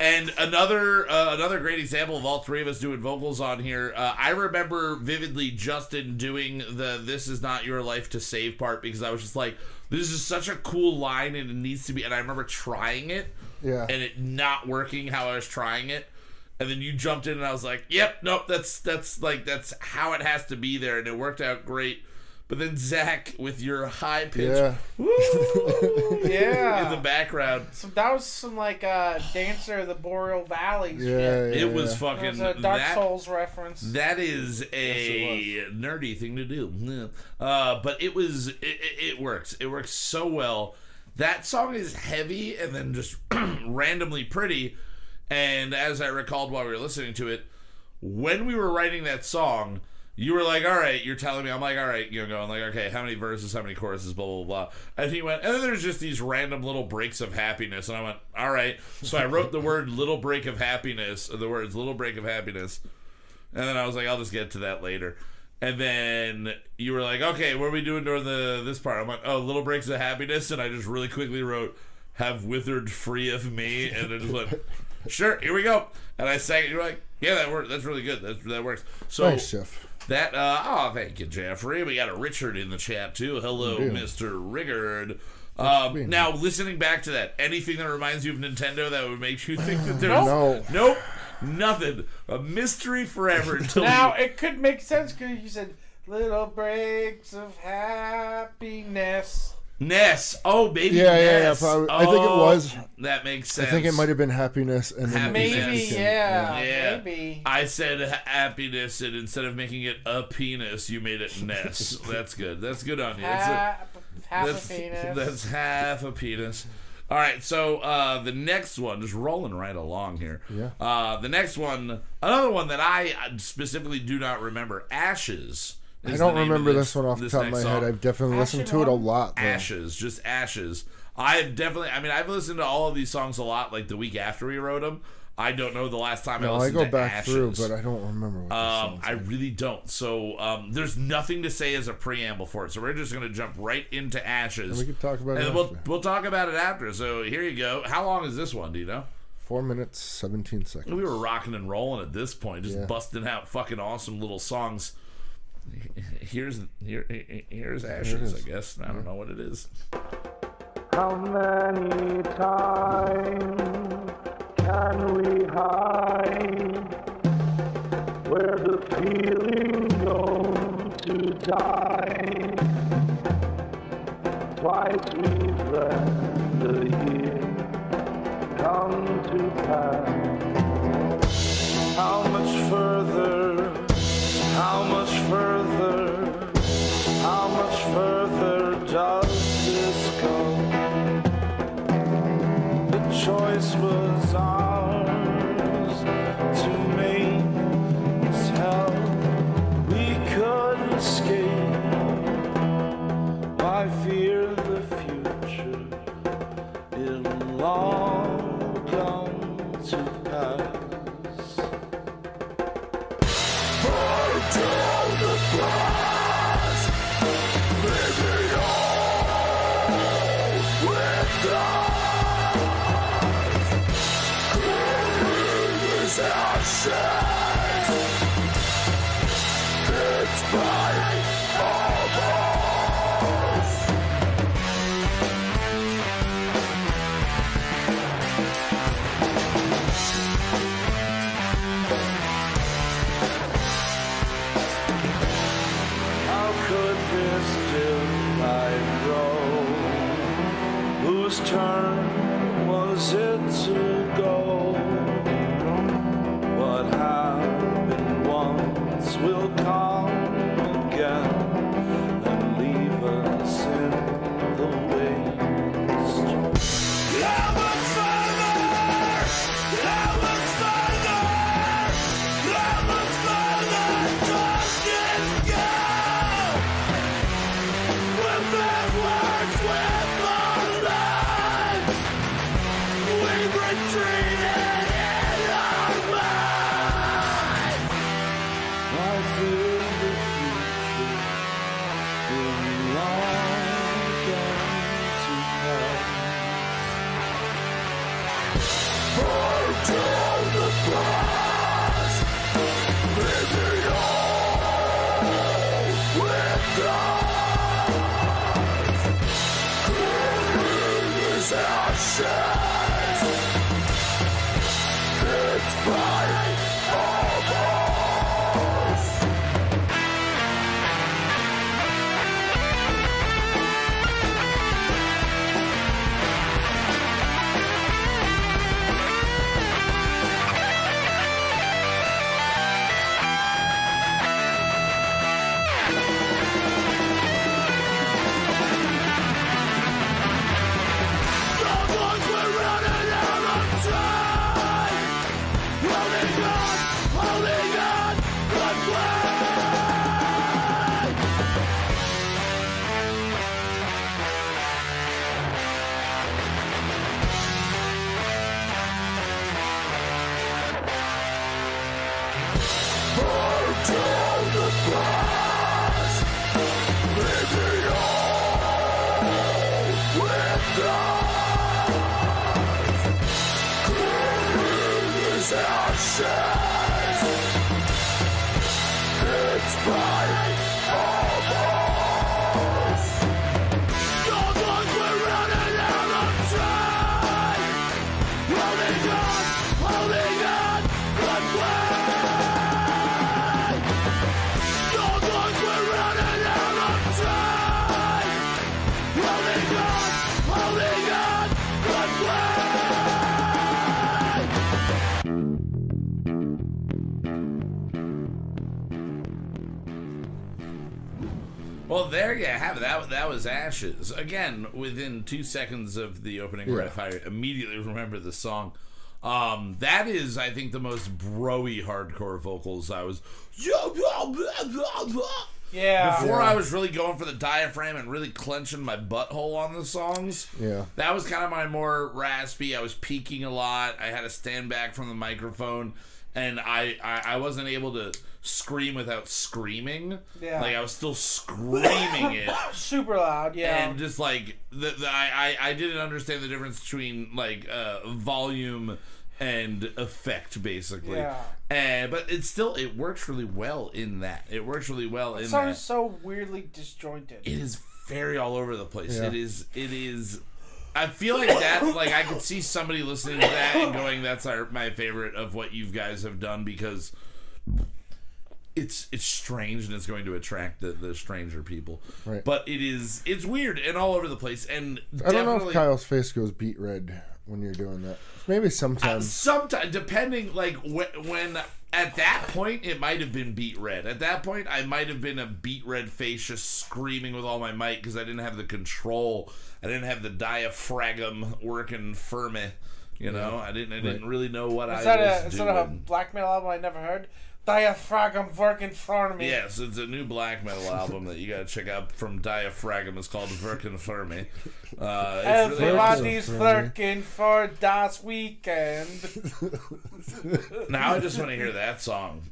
And another uh, another great example of all three of us doing vocals on here. Uh, I remember vividly Justin doing the "This is not your life to save" part because I was just like, "This is such a cool line and it needs to be." And I remember trying it, yeah, and it not working how I was trying it. And then you jumped in and I was like, "Yep, nope, that's that's like that's how it has to be there," and it worked out great but then Zach with your high pitch Yeah. Yeah. in the background, Some, that was some like uh, Dancer of the Boreal Valleys. Yeah. shit. yeah it was yeah. fucking That was a Dark that, Souls reference. That is a nerdy thing to do. Uh, but it was it, it, it works. It works so well. That song is heavy and then just randomly pretty. And as I recalled while we were listening to it, when we were writing that song, you were like, "All right," you're telling me. I'm like, "All right," you know, going like, "Okay, how many verses, how many choruses, blah blah blah." And he went, and then there's just these random little breaks of happiness, and I went, "All right." So I wrote the word "little break of happiness," or the words "little break of happiness," and then I was like, "I'll just get to that later." And then you were like, "Okay, what are we doing during the this part?" I'm like, "Oh, little breaks of happiness," and I just really quickly wrote, "Have withered free of me," and I just went, "Sure, here we go." And I sang it. You're like, "Yeah, that works. That's really good. That that works." So Nice, Jeff. That uh oh thank you Jeffrey. We got a Richard in the chat too. Hello, We. Mr. Rigard. Um, being now listening back to that, anything that reminds you of Nintendo that would make you think that there's No. nope, nothing. A mystery forever until Now you, it could make sense because you said little breaks of happiness. Ness. Oh baby, Yeah, yeah, yeah, Ness. probably- I think it Oh, was. That makes sense. I think it might have been happiness and then Happiness. Maybe, Yes. yeah, Yeah. maybe. I said happiness, and instead of making it a penis, you made it Ness. that's good. That's good on you. That's a- Half, half that's, a penis. That's half a penis. All right, so uh, the next one, just rolling right along here. Yeah. Uh, the next one, another one that I specifically do not remember, Ashes. I don't the name of remember this, one off the top of my next head. I've definitely listened to it a lot. Though. Ashes, just Ashes. I've definitely, I mean, I've listened to all of these songs a lot, like the week after we wrote them. I don't know the last time I No, I listened go to back Ashes. through, but I don't remember what Um, I are. really don't. So um, there's nothing to say as a preamble for it. So we're just going to jump right into Ashes. And we can talk about it And we'll, after. we'll talk about it after. So here you go. How long is this one? Do you know? Four minutes, seventeen seconds. We were rocking and rolling at this point, just Yeah. busting out fucking awesome little songs. Here's here here's Ashes. is. I guess I don't know what it is. How many times can we hide where the feeling goes to die? Twice we've let the year come to pass. How much further? Choice was ours to make. Tell we couldn't escape. Why fear the future? It'll all That that was Ashes. Again, within two seconds of the opening Yeah. riff, I immediately remember the song. Um, that is, I think, the most broy hardcore vocals I was. Yeah. Before Yeah. I was really going for the diaphragm and really clenching my butthole on the songs. Yeah. That was kind of my more raspy. I was peaking a lot. I had to stand back from the microphone, and I, I, I wasn't able to scream without screaming. Yeah. Like I was still screaming it. Super loud, yeah. And just like the, the I, I I didn't understand the difference between like uh, volume and effect basically. Yeah. And but it still it works really well in that. It works really well in It that sounds so weirdly disjointed. it is very all over the place. Yeah. It is. It is. I feel like that. Like I could see somebody listening to that and going, "That's our my favorite of what you guys have done," because it's it's strange and it's going to attract the, the stranger people. Right. But it is. It's weird and all over the place. And I don't know if Kyle's face goes beat red when you're doing that. Maybe uh, sometimes. Sometimes, depending, like wh- when at that point it might have been beat red. At that point, I might have been a beat red face, just screaming with all my might because I didn't have the control. I didn't have the diaphragm working for me. You know, I didn't. I didn't really know what I Is that was a is doing. that a black metal album I never heard? Diaphragm working for me. Yes, it's a new black metal album that you gotta check out from Diaphragm. It's called Verkin Fermi. Uh, it's really Everybody's awesome. lurking for Das Weekend. Now I just want to hear that song.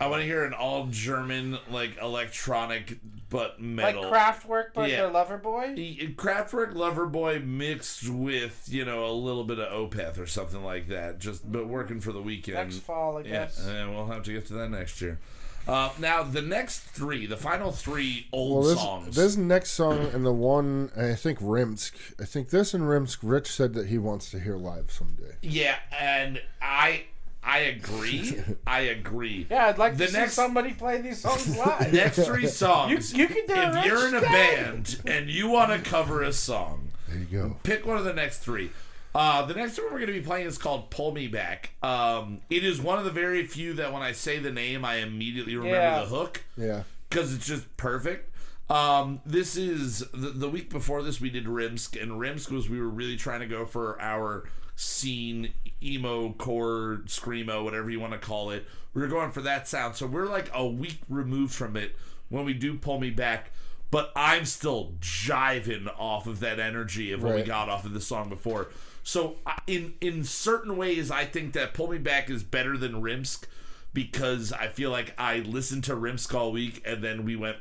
I want to hear an all German like electronic but metal. like metal. Kraftwerk, but Yeah. they're Loverboy. Kraftwerk Loverboy mixed with you know a little bit of Opeth or something like that, just but working for the weekend. Next fall, I yeah, guess. and we'll have to get to that next year. Uh, now the next three, the final three old Well, songs. this, this next song and the one I think Rimsk. I think this and Rimsk. Rich said that he wants to hear live someday. yeah, and I I agree. I agree. Yeah, I'd like The to next- see somebody play these songs live. Next three songs. You- you can do it, If you're in a Rich. band and you want to cover a song, There you go. pick one of the next three. Uh, the next one we're going to be playing is called "Pull Me Back." Um, it is one of the very few that when I say the name, I immediately remember Yeah. the hook Yeah. because it's just perfect. Um, this is the, the week before this we did Rimsk, and Rimsk was we were really trying to go for our scene emo core screamo, whatever you want to call it. We were going for that sound, so we're like a week removed from it when we do pull me back. But I'm still jiving off of that energy of what we got off of the song before. So in in certain ways, I think that pull me back is better than Rimsk because I feel like I listened to Rimsk all Week and then we went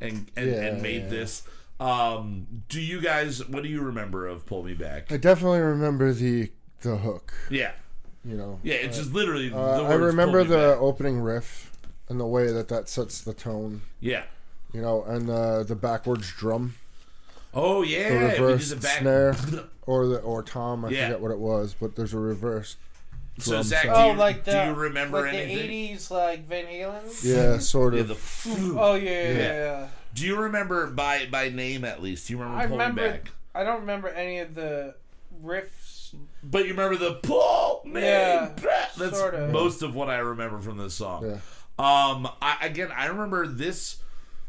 and and, Yeah, and made yeah. this. Um, do you guys? What do you remember of Pull Me Back? I definitely remember the the hook. Yeah, You know. yeah. It's just literally. the Uh, I remember "Pull Me the Back." opening riff and the way that that sets the tone. Yeah. You know, and the the backwards drum, Oh yeah. the reverse back. snare, or the or tom. I Yeah. forget what it was, but there's a reverse. So Zach, do sound. Oh, you, like the do you remember like anything? the '80s, like Van Halen. Yeah, sort Yeah, of. the Oh yeah, yeah, Yeah. yeah. Yeah. Do you remember by by name at least? Do you remember I Pull remember. Back? I don't remember any of the riffs. But you remember the pull me Yeah, back. That's sorta. most of what I remember from this song. Yeah. Um, I, again, I remember this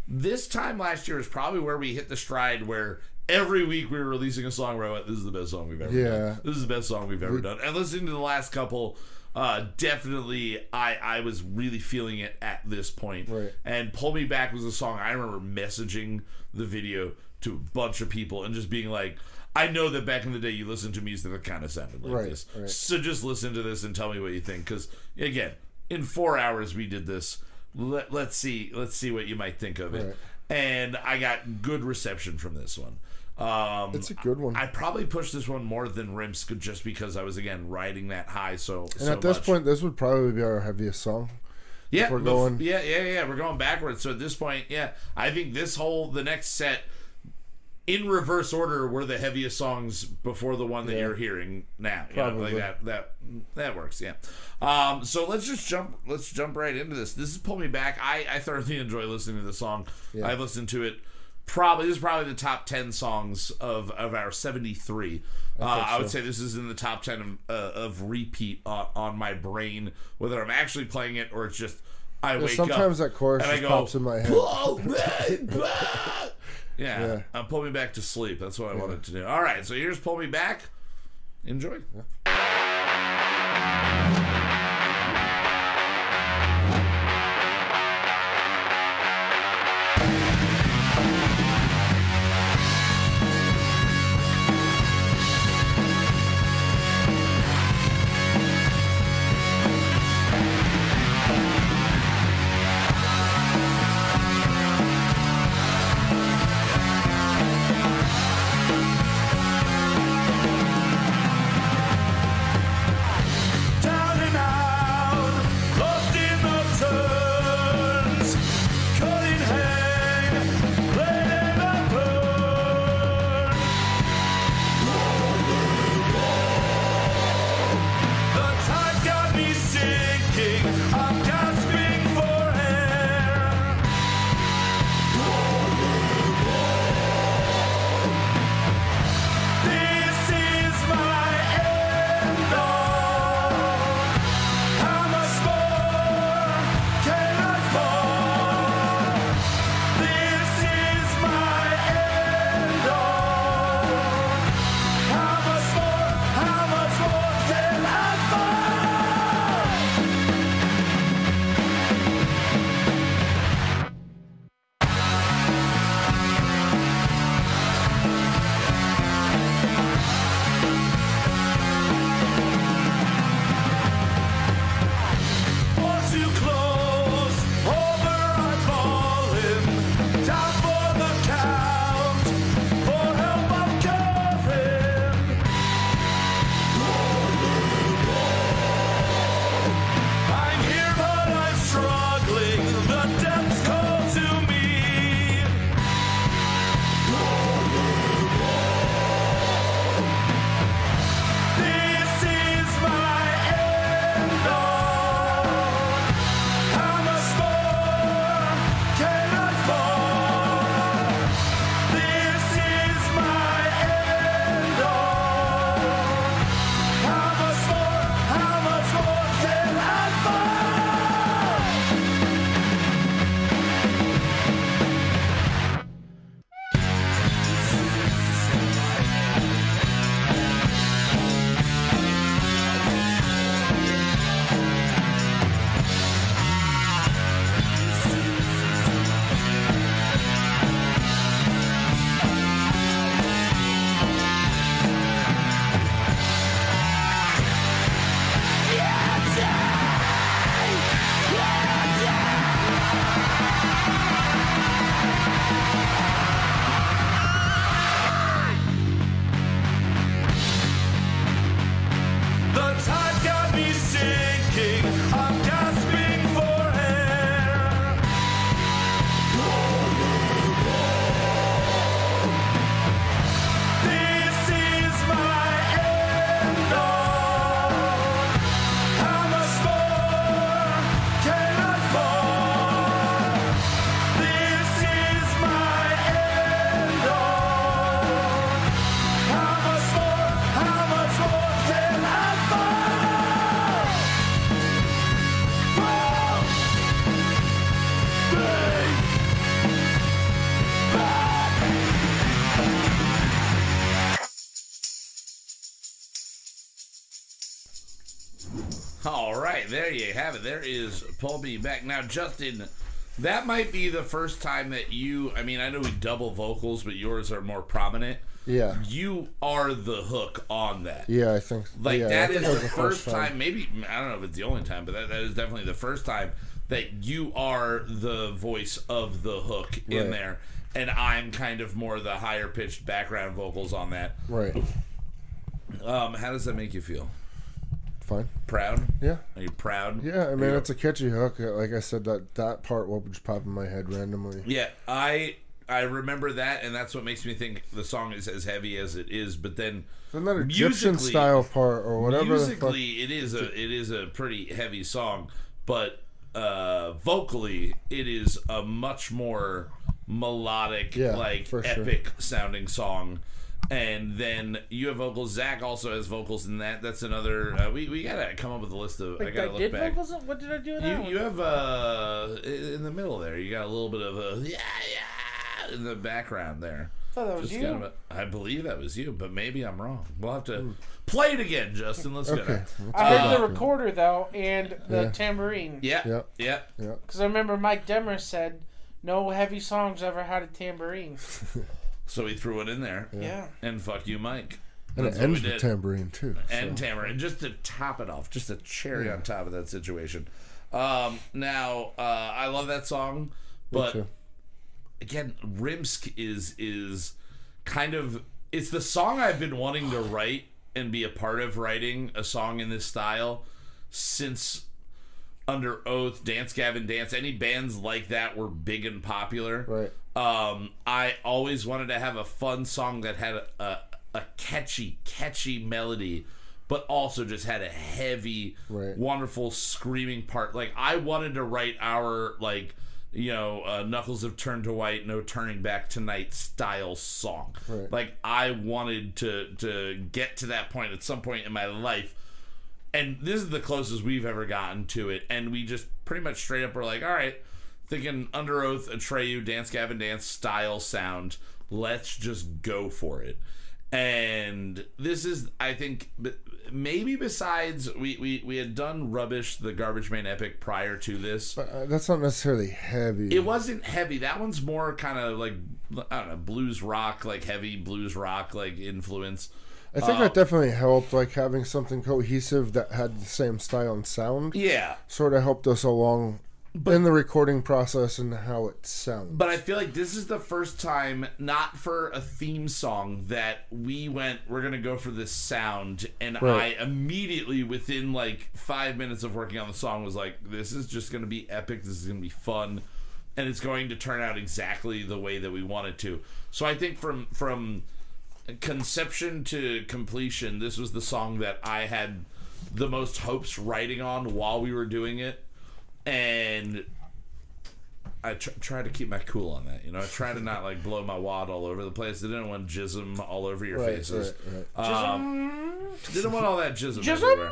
this time last year is probably where we hit the stride where every week we were releasing a song where I went, this is the best song we've ever Yeah. done. This is the best song we've ever done. And listening to the last couple, uh, definitely I I was really feeling it at this point. Right. And Pull Me Back was a song I remember messaging the video to a bunch of people and just being like, I know that back in the day you listened to music that kind of sounded like Right, this. right. So just listen to this and tell me what you think. Because again, in four hours we did this. Let, let's see. Let's see what you might think of it. Right. And I got good reception from this one. Um, It's a good one. I probably pushed this one more than Rimsk just because I was again riding that high. So and so at this much. point, this would probably be our heaviest song. Yeah, we're going- Yeah, yeah, yeah. We're going backwards. So at this point, yeah, I think this whole the next set in reverse order were the heaviest songs before the one that Yeah. you're hearing now. You know, Probably. like that that that works. Yeah. Um, so let's just jump. Let's jump right into this. This is pull me back. I I thoroughly enjoy listening to the song. Yeah. I've listened to it. Probably this is probably the top ten songs of of our seventy three. Uh, I would say this is in the top ten of, uh, of repeat on, on my brain, whether I'm actually playing it or it's just I wake sometimes up that chorus and I just go, pops in my head. "Pull me back." Yeah, Yeah. Uh, pull me back to sleep. That's what I wanted to do. All right, so here's pull me back. Enjoy. There you have it. There is Pull Me Back. Now, Justin, that might be the first time that you, I mean, I know we double vocals, but yours are more prominent. Yeah. You are the hook on that. Yeah, I think. Like, yeah, that think is that the first time, maybe, I don't know if it's the only time, but that, that is definitely the first time that you are the voice of the hook in there. And I'm kind of more the higher pitched background vocals on that. Right. Um, how does that make you feel? Fine. Proud? Yeah. Are you proud? Yeah, I mean it's a catchy hook. Like I said, that that part will just pop in my head randomly. Yeah, I I remember that, and that's what makes me think the song is as heavy as it is. But then that Egyptian style part or whatever? musically, it is a it is a pretty heavy song, but uh, vocally, it is a much more melodic, Yeah, like for sure. epic sounding song. And then you have vocals. Zach also has vocals in that. That's another. Uh, we we gotta come up with a list of. I gotta I look did back. vocals. What did I do with that You, one? you have uh in the middle there. You got a little bit of a yeah yeah in the background there. I thought that was Just you. kind of a, I believe that was you, but maybe I'm wrong. We'll have to play it again, Justin. Let's go. Okay. there. let's I go heard the recorder though and the Yeah. tambourine. Yeah, yeah, Yeah. yeah. Yeah. Because I remember Mike Demmer said, "No heavy songs ever had a tambourine." So we threw it in there. Yeah. And fuck you, Mike. And That's it what ends with tambourine too. and so. tamarind just to top it off just a cherry Yeah. on top of that situation um now uh i love that song but again rimsk is is kind of it's the song i've been wanting to write and be a part of writing a song in this style since under oath dance gavin dance any bands like that were big and popular Right. um, I always wanted to have a fun song that had a, a, a catchy, catchy melody, but also just had a heavy, Right. wonderful screaming part. Like I wanted to write our like, you know, uh, knuckles have turned to white, no turning back tonight style song. Right. Like I wanted to to get to that point at some point in my life and this is the closest we've ever gotten to it. And we just pretty much straight up were like, all right, thinking under oath, Atreyu, Dance Gavin Dance style sound. Let's just go for it. And this is, I think, maybe besides we, we, we had done Rubbish, the Garbage Man epic prior to this. But uh, that's not necessarily heavy. It wasn't heavy. That one's more kind of like I don't know, blues rock, like heavy blues rock, like influence. I think uh, that definitely helped, like having something cohesive that had the same style and sound. Yeah, Sort of helped us along in the recording process and how it sounds. But I feel like this is the first time, not for a theme song, that we went, we're going to go for this sound. And Right. I immediately, within like five minutes of working on the song, was like, this is just going to be epic. This is going to be fun. And it's going to turn out exactly the way that we want it to. So I think from, from conception to completion, this was the song that I had the most hopes writing on while we were doing it. And I tr- try to keep my cool on that. You know, I try to not like blow my wad all over the place. I didn't want jism all over your Right, faces. right, right. Um, didn't want all that jism, Jism? everywhere.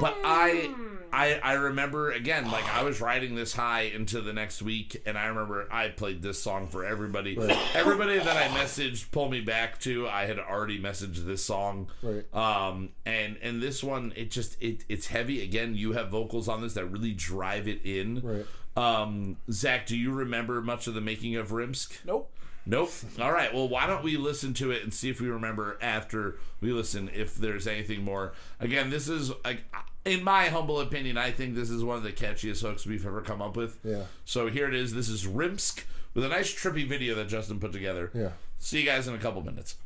But I, I, I remember again, like I was riding this high into the next week, and I remember I played this song for everybody. Everybody that I messaged, pull me back to, I had already messaged this song. Right. Um, and and this one, it just it it's heavy. Again, you have vocals on this that really drive it in. Right. Um, Zach, do you remember much of the making of Rimsk? Nope. Nope. All right. Well, why don't we listen to it and see if we remember after we listen if there's anything more. Again, this is like in my humble opinion, I think this is one of the catchiest hooks we've ever come up with. Yeah. So here it is. This is Rimsk with a nice trippy video that Justin put together. Yeah. See you guys in a couple minutes.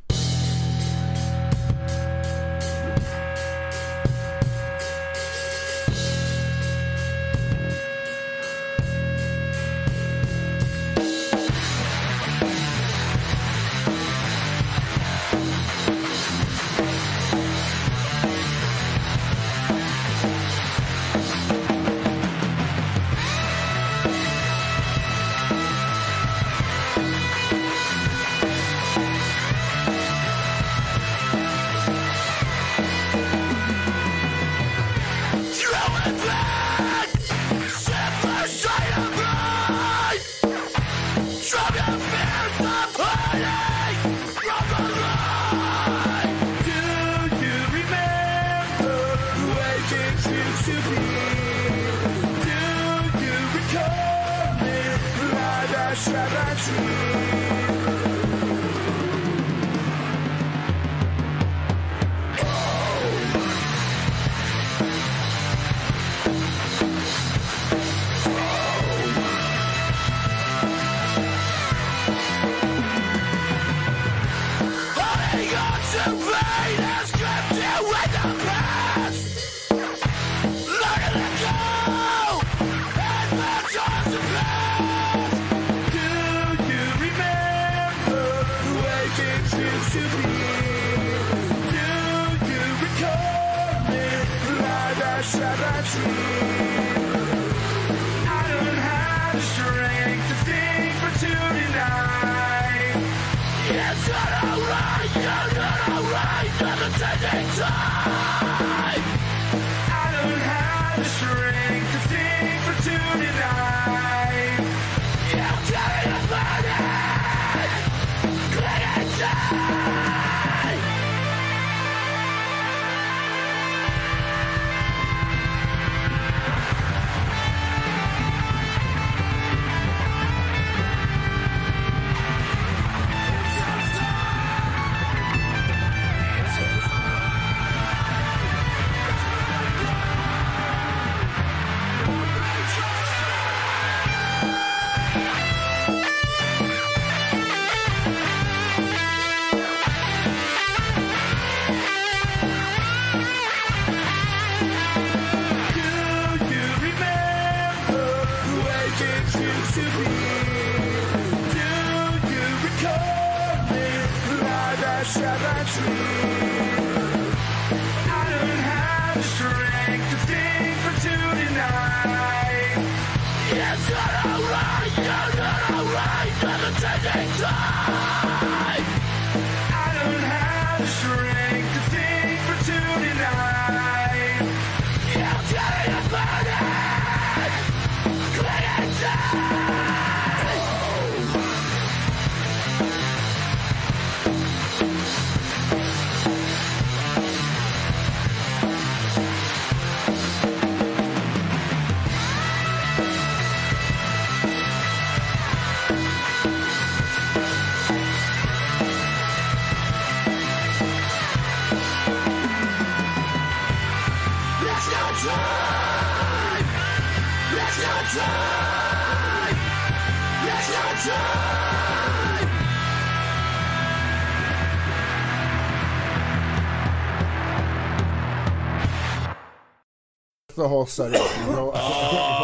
Whole setup. You know?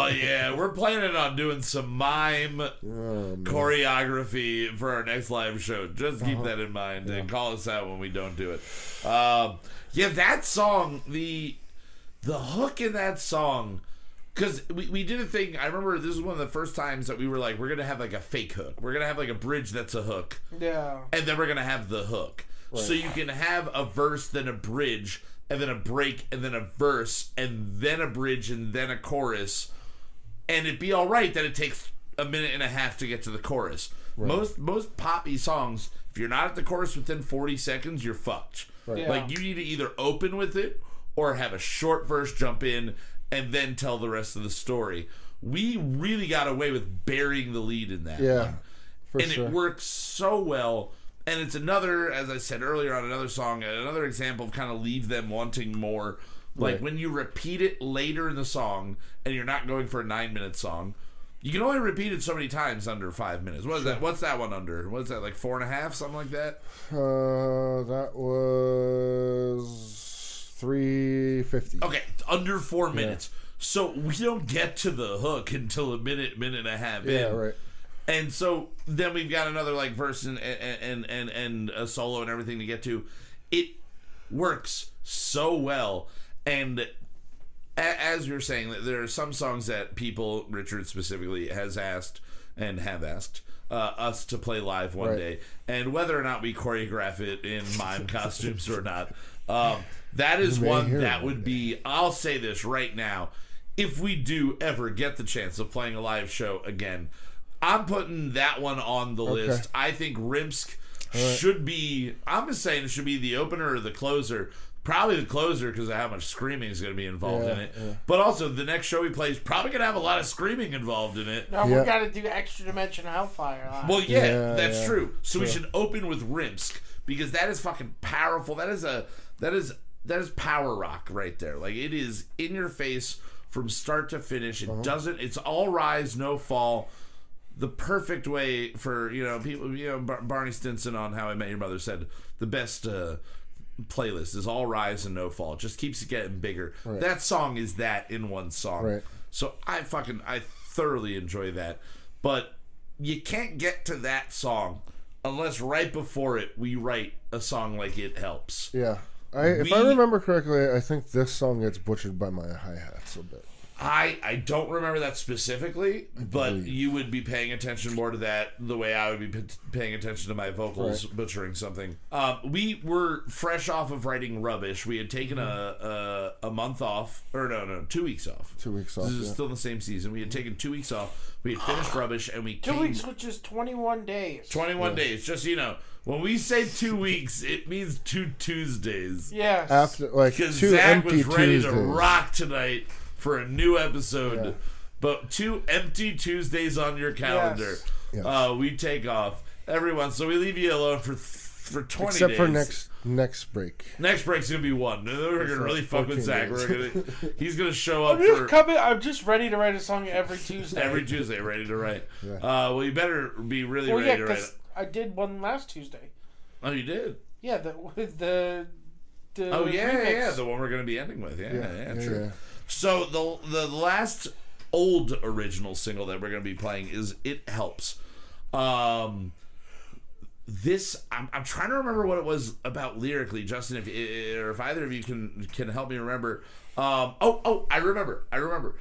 Oh yeah, we're planning on doing some mime choreography for our next live show. Just keep that in mind and call us out when we don't do it. Um, yeah, that song, the the hook in that song, because we, we did a thing. I remember this was one of the first times that we were like, we're gonna have like a fake hook. We're gonna have like a bridge that's a hook Yeah. and then we're gonna have the hook. So you can have a verse, then a bridge, and then a break, and then a verse, and then a bridge, and then a chorus, and it'd be all right that it takes a minute and a half to get to the chorus. Most most poppy songs, if you're not at the chorus within 40 seconds, you're fucked. Yeah. Like you need to either open with it or have a short verse jump in and then tell the rest of the story. We really got away with burying the lead in that. yeah, and sure. it works so well. And it's another, as I said earlier on another song, another example of kind of leave them wanting more. Like Right. when you repeat it later in the song, and you're not going for a nine minute song, you can only repeat it so many times under five minutes. What is that? What's that one under? What's that like four and a half, something like that? Uh, that was three fifty. Okay, under four minutes. So we don't get to the hook until a minute, minute and a half Yeah, in. right. And so then we've got another like verse and and and and a solo and everything to get to. It works so well, and as we were saying, there are some songs that people, Richard specifically, has asked and have asked uh, us to play live one Right. day, and whether or not we choreograph it in mime costumes or not, um, that is one that would be. I'll say this right now: if we do ever get the chance of playing a live show again, I'm putting that one on the list. I think Rimsk should be. I'm just saying it should be the opener or the closer. Probably the closer because of how much screaming is going to be involved in it. yeah. But also, the next show he plays probably going to have a lot of screaming involved in it. Now Yeah. we got to do extra dimension Hellfire. Live. Well, yeah, Yeah, that's yeah. true. So we should open with Rimsk because that is fucking powerful. That is a that is that is power rock right there. Like it is in your face from start to finish. Uh-huh. It doesn't. It's all rise, no fall. The perfect way for you know people. You know Bar- Barney Stinson on How I Met Your Mother said the best. Uh, playlist is all rise and no fall. It just keeps getting bigger. That song is that in one song. Right. So I fucking I thoroughly enjoy that. But you can't get to that song unless right before it we write a song like it helps. Yeah. I, if I remember correctly, I think this song gets butchered by my hi hats a bit. I I don't remember that specifically, but you would be paying attention more to that the way I would be p- paying attention to my vocals Right. butchering something. Um, we were fresh off of writing rubbish. We had taken a, a a month off, or no, no, two weeks off. Two weeks off, This is yeah. still the same season. We had taken two weeks off. We had finished rubbish, and we Two came, weeks, which is 21 days. 21 days. Just so you know, when we say two weeks, it means two Tuesdays. Yeah. After like Because two Zach empty was ready Tuesdays. to rock tonight for a new episode. Yeah. But two empty Tuesdays on your calendar. Yes. Yes. Uh, we take off everyone, so we leave you alone for for 20 Except for next next break. Next break's gonna be one. We're gonna for really fuck with Zach. days. We're gonna, he's gonna show up I'm just for coming. I'm just ready to write a song every Tuesday. every Tuesday, ready to write. Yeah. Uh, well, you better be really well, ready yeah, to write. I did one last Tuesday. Oh, you did. Yeah, the the. the Oh yeah, yeah, remix. yeah, the one we're gonna be ending with. Yeah, yeah, Yeah, yeah, true. Yeah. So the the last old original single that we're gonna be playing is "It Helps." Um, this I'm, I'm trying to remember what it was about lyrically, Justin. If or if either of you can can help me remember. Um, oh oh, I remember. I remember.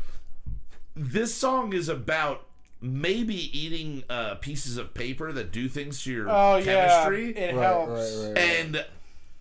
This song is about maybe eating uh, pieces of paper that do things to your Oh chemistry yeah, it Right, helps. right, right, right. and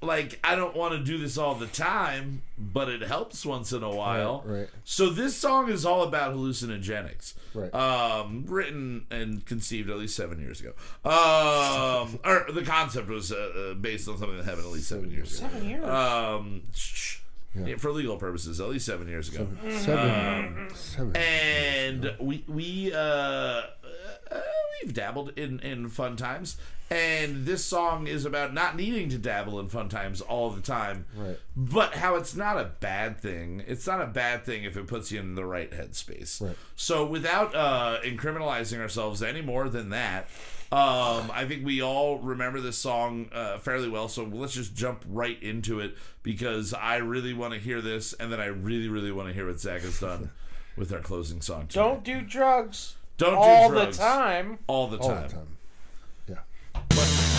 like I don't want to do this all the time, but it helps once in a while. Right, right. So this song is all about hallucinogenics. Right. Um, written and conceived at least seven years ago. Um, or the concept was uh, uh, based on something that happened at least seven years ago. Seven years. Um, shh. Yeah, for legal purposes, at least seven years ago. Seven. seven. And we we uh, uh, we've dabbled in in fun times, and this song is about not needing to dabble in fun times all the time, Right. But how it's not a bad thing. It's not a bad thing if it puts you in the right headspace. Right. So without uh, incriminalizing ourselves any more than that. Um, I think we all remember this song uh, fairly well, so let's just jump right into it because I really want to hear this, and then I really, really want to hear what Zach has done with our closing song. tonight. Don't do drugs. Don't do all drugs. the time. all the time. All the time. Yeah.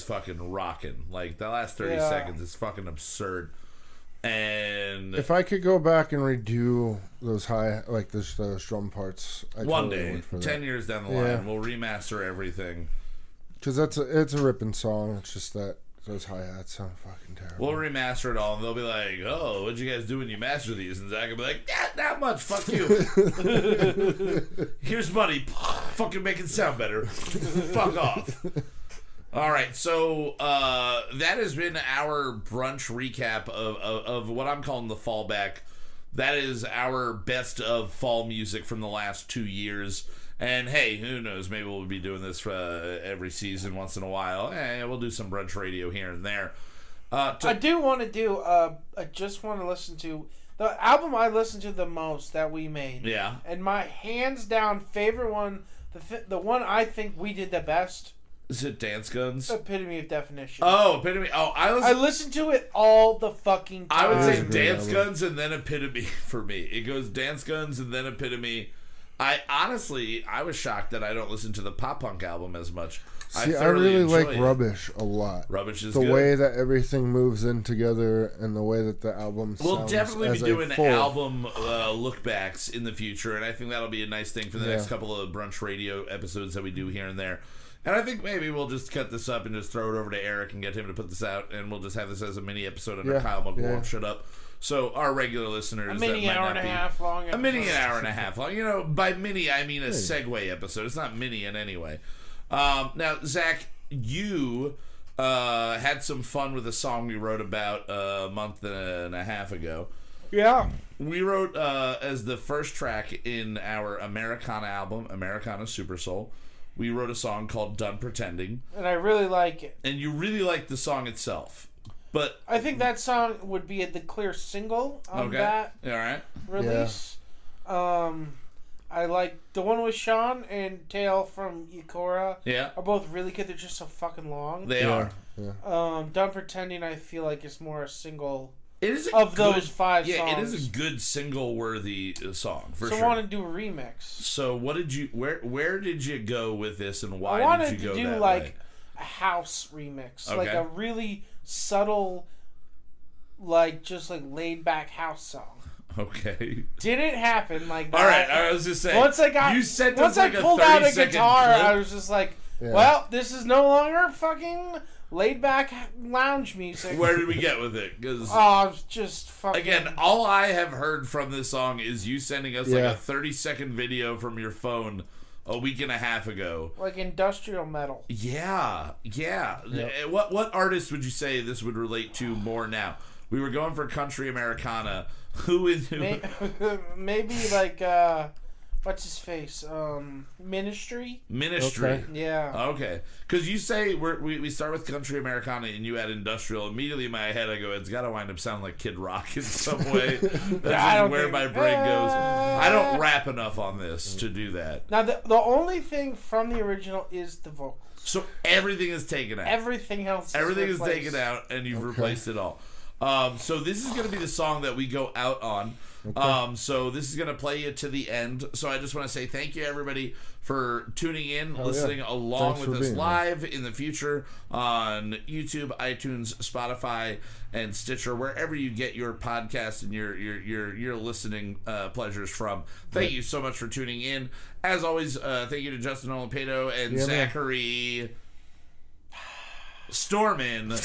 Is fucking rocking. Like the last thirty Yeah. seconds is fucking absurd. And If I could go back and redo those high, like those, those drum parts, I one totally day, ten that. years down the Yeah. line, we'll remaster everything. Because that's a, it's a ripping song. It's just that those hi hats sound fucking terrible. We'll remaster it all, and they'll be like, "Oh, what'd you guys do when you master these?" And Zach will be like, "Yeah, not much. Fuck you. Here's money. Fucking make it sound better. Fuck off." All right, so uh, that has been our brunch recap of, of, of what I'm calling the fallback. That is our best of fall music from the last two years. And hey, who knows? Maybe we'll be doing this uh, every season once in a while. Eh, we'll do some brunch radio here and there. Uh, to- I do want to do. Uh, I just want to listen to the album I listened to the most that we made. yeah. And my hands down favorite one, the th- the one I think we did the best, Is it Dance Guns? epitome of definition. Oh, Epitome. Oh, I was. I listened to it all the fucking time. I would say great Dance album. Guns and then Epitome for me. It goes Dance Guns and then Epitome. I honestly, I was shocked that I don't listen to the pop punk album as much. See, I, thoroughly really like it. Rubbish a lot. Rubbish is the good. way that everything moves in together and the way that the album We'll sounds definitely be as a doing full. album uh, lookbacks in the future, and I think that'll be a nice thing for the next couple of brunch radio episodes that we do here and there. And I think maybe we'll just cut this up and just throw it over to Eric and get him to put this out, and we'll just have this as a mini episode under Yeah, Kyle McWarm yeah. Shut Up. So our regular listeners, a mini that might hour not and a half long. a mini an hour and a half long. You know, by mini I mean a segue episode. It's not mini in any way. Um, now, Zach, you uh, had some fun with a song we wrote about uh, a month and a half ago. Yeah. We wrote uh, as the first track in our Americana album, Americana Super Soul. We wrote a song called "Done Pretending," And I really like it. and you really like the song itself. But I think that song would be the clear single on okay, that all right, release. Um, I like the one with Sean and Tail from Ikora. yeah, Are both really good. They're just so fucking long. they Yeah, are. yeah. Um, Done Pretending, I feel like is more a single. It is a Of good- those five Yeah, it is a good single-worthy uh, song for so sure. I want to do a remix. So what did you where where did you go with this and why I wanted did you to go do that like way? a house remix, like a really subtle, like just like laid back house song. Okay. Didn't happen like that. All right, I was just saying. Once I got, you sent once us I like a pulled out a guitar, clip. I was just like, Yeah. well, this is no longer fucking laid back lounge music. Where did we get with it? Because Oh, it's just fucking. again, all I have heard from this song is you sending us like a thirty second video from your phone a week and a half ago. like industrial metal. Yeah, yeah. Uh, What what artist would you say this would relate to more now? We were going for country Americana. Who is who? May- Maybe like uh, what's his face? Um, Ministry. Ministry. Okay. Yeah. Okay, because you say we're, we we start with country Americana and you add industrial. Immediately in my head, I go, it's got to wind up sounding like Kid Rock in some way. That's I just don't where think- my brain goes. I don't Uh, rap enough on this to do that. Now the the only thing from the original is the vocals. So everything is taken out. Everything else. Everything is replaced. taken out, and you've replaced it all. Um, so this is going to be the song that we go out on. Um, so this is going to play you to the end. So I just want to say thank you everybody for tuning in, yeah. listening along Thanks with us being here. live in the future on YouTube, iTunes, Spotify, and Stitcher, wherever you get your podcast and your your your your listening uh, pleasures from. Thank you so much for tuning in. As always, uh, thank you to Justin Olapedo and Yeah, man. Zachary Stormin.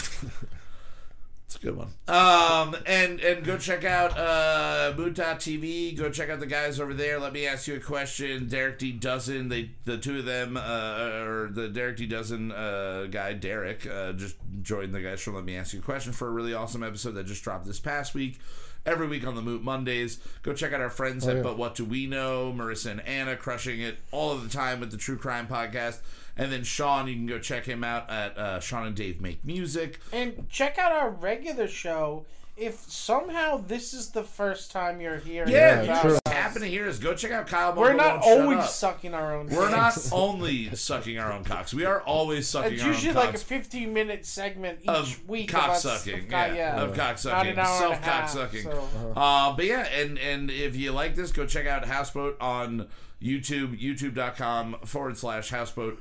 It's a good one. Um, and and go check out uh, Mood.tv. Go check out the guys over there. Let me ask you a question. Derek D. Dozen, they the two of them, uh, or the Derek D. Dozen uh, guy, Derek, uh, just joined the guys from Let Me Ask You a Question for a really awesome episode that just dropped this past week. Every week on the Moot Mondays. Go check out our friends at yeah. But What Do We Know? Marissa and Anna crushing it all of the time with the True Crime Podcast. And then Sean, you can go check him out at uh, Sean and Dave Make Music. And check out our regular show, if somehow this is the first time you're here, Yeah, about true. us, what's happening here is go check out Kyle. we're not always sucking our own. We're not only sucking our own cocks. We are always sucking It's our own usually cocks. like a 15 minute segment each of week cock about sucking, of cock- yeah, of cock sucking, an hour and a self cock sucking. so- Uh, but yeah, and and if you like this, go check out Houseboat on YouTube, youtube.com forward slash houseboat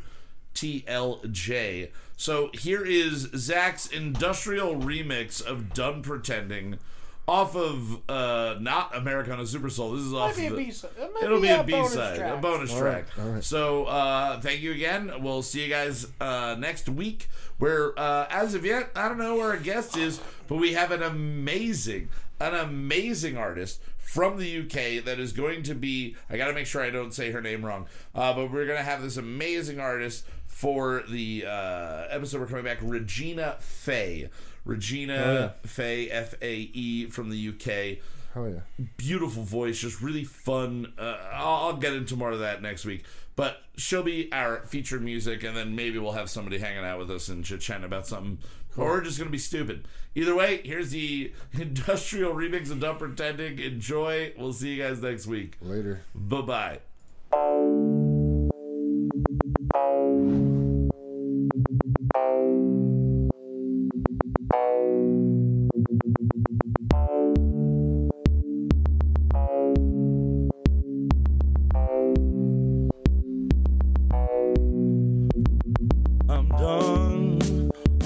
TLJ. So here is Zach's industrial remix of Done Pretending off of uh not Americana Super Soul. This is Might off be a the- B-side. It it'll be be a a B bonus side, a bonus All track. right, all right. So uh, thank you again. We'll see you guys uh, next week. Where uh, as of yet, I don't know where our guest is, but we have an amazing, an amazing artist from the UK that is going to be. I got to make sure I don't say her name wrong. Uh, but we're gonna have this amazing artist for the uh, episode. We're coming back, Regina Fae. Regina Fae, F A E, from the UK Hell yeah. beautiful voice, just really fun. Uh, I'll, I'll get into more of that next week. But she'll be our featured music, and then maybe we'll have somebody hanging out with us and chit chatting about something, or we're just gonna be stupid. Either way, here's the industrial remix of Done Pretending. Enjoy. We'll see you guys next week. Later. Bye bye.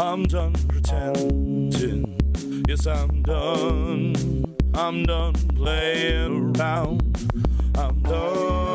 I'm done pretending. Yes, I'm done, I'm done playing around. I'm done,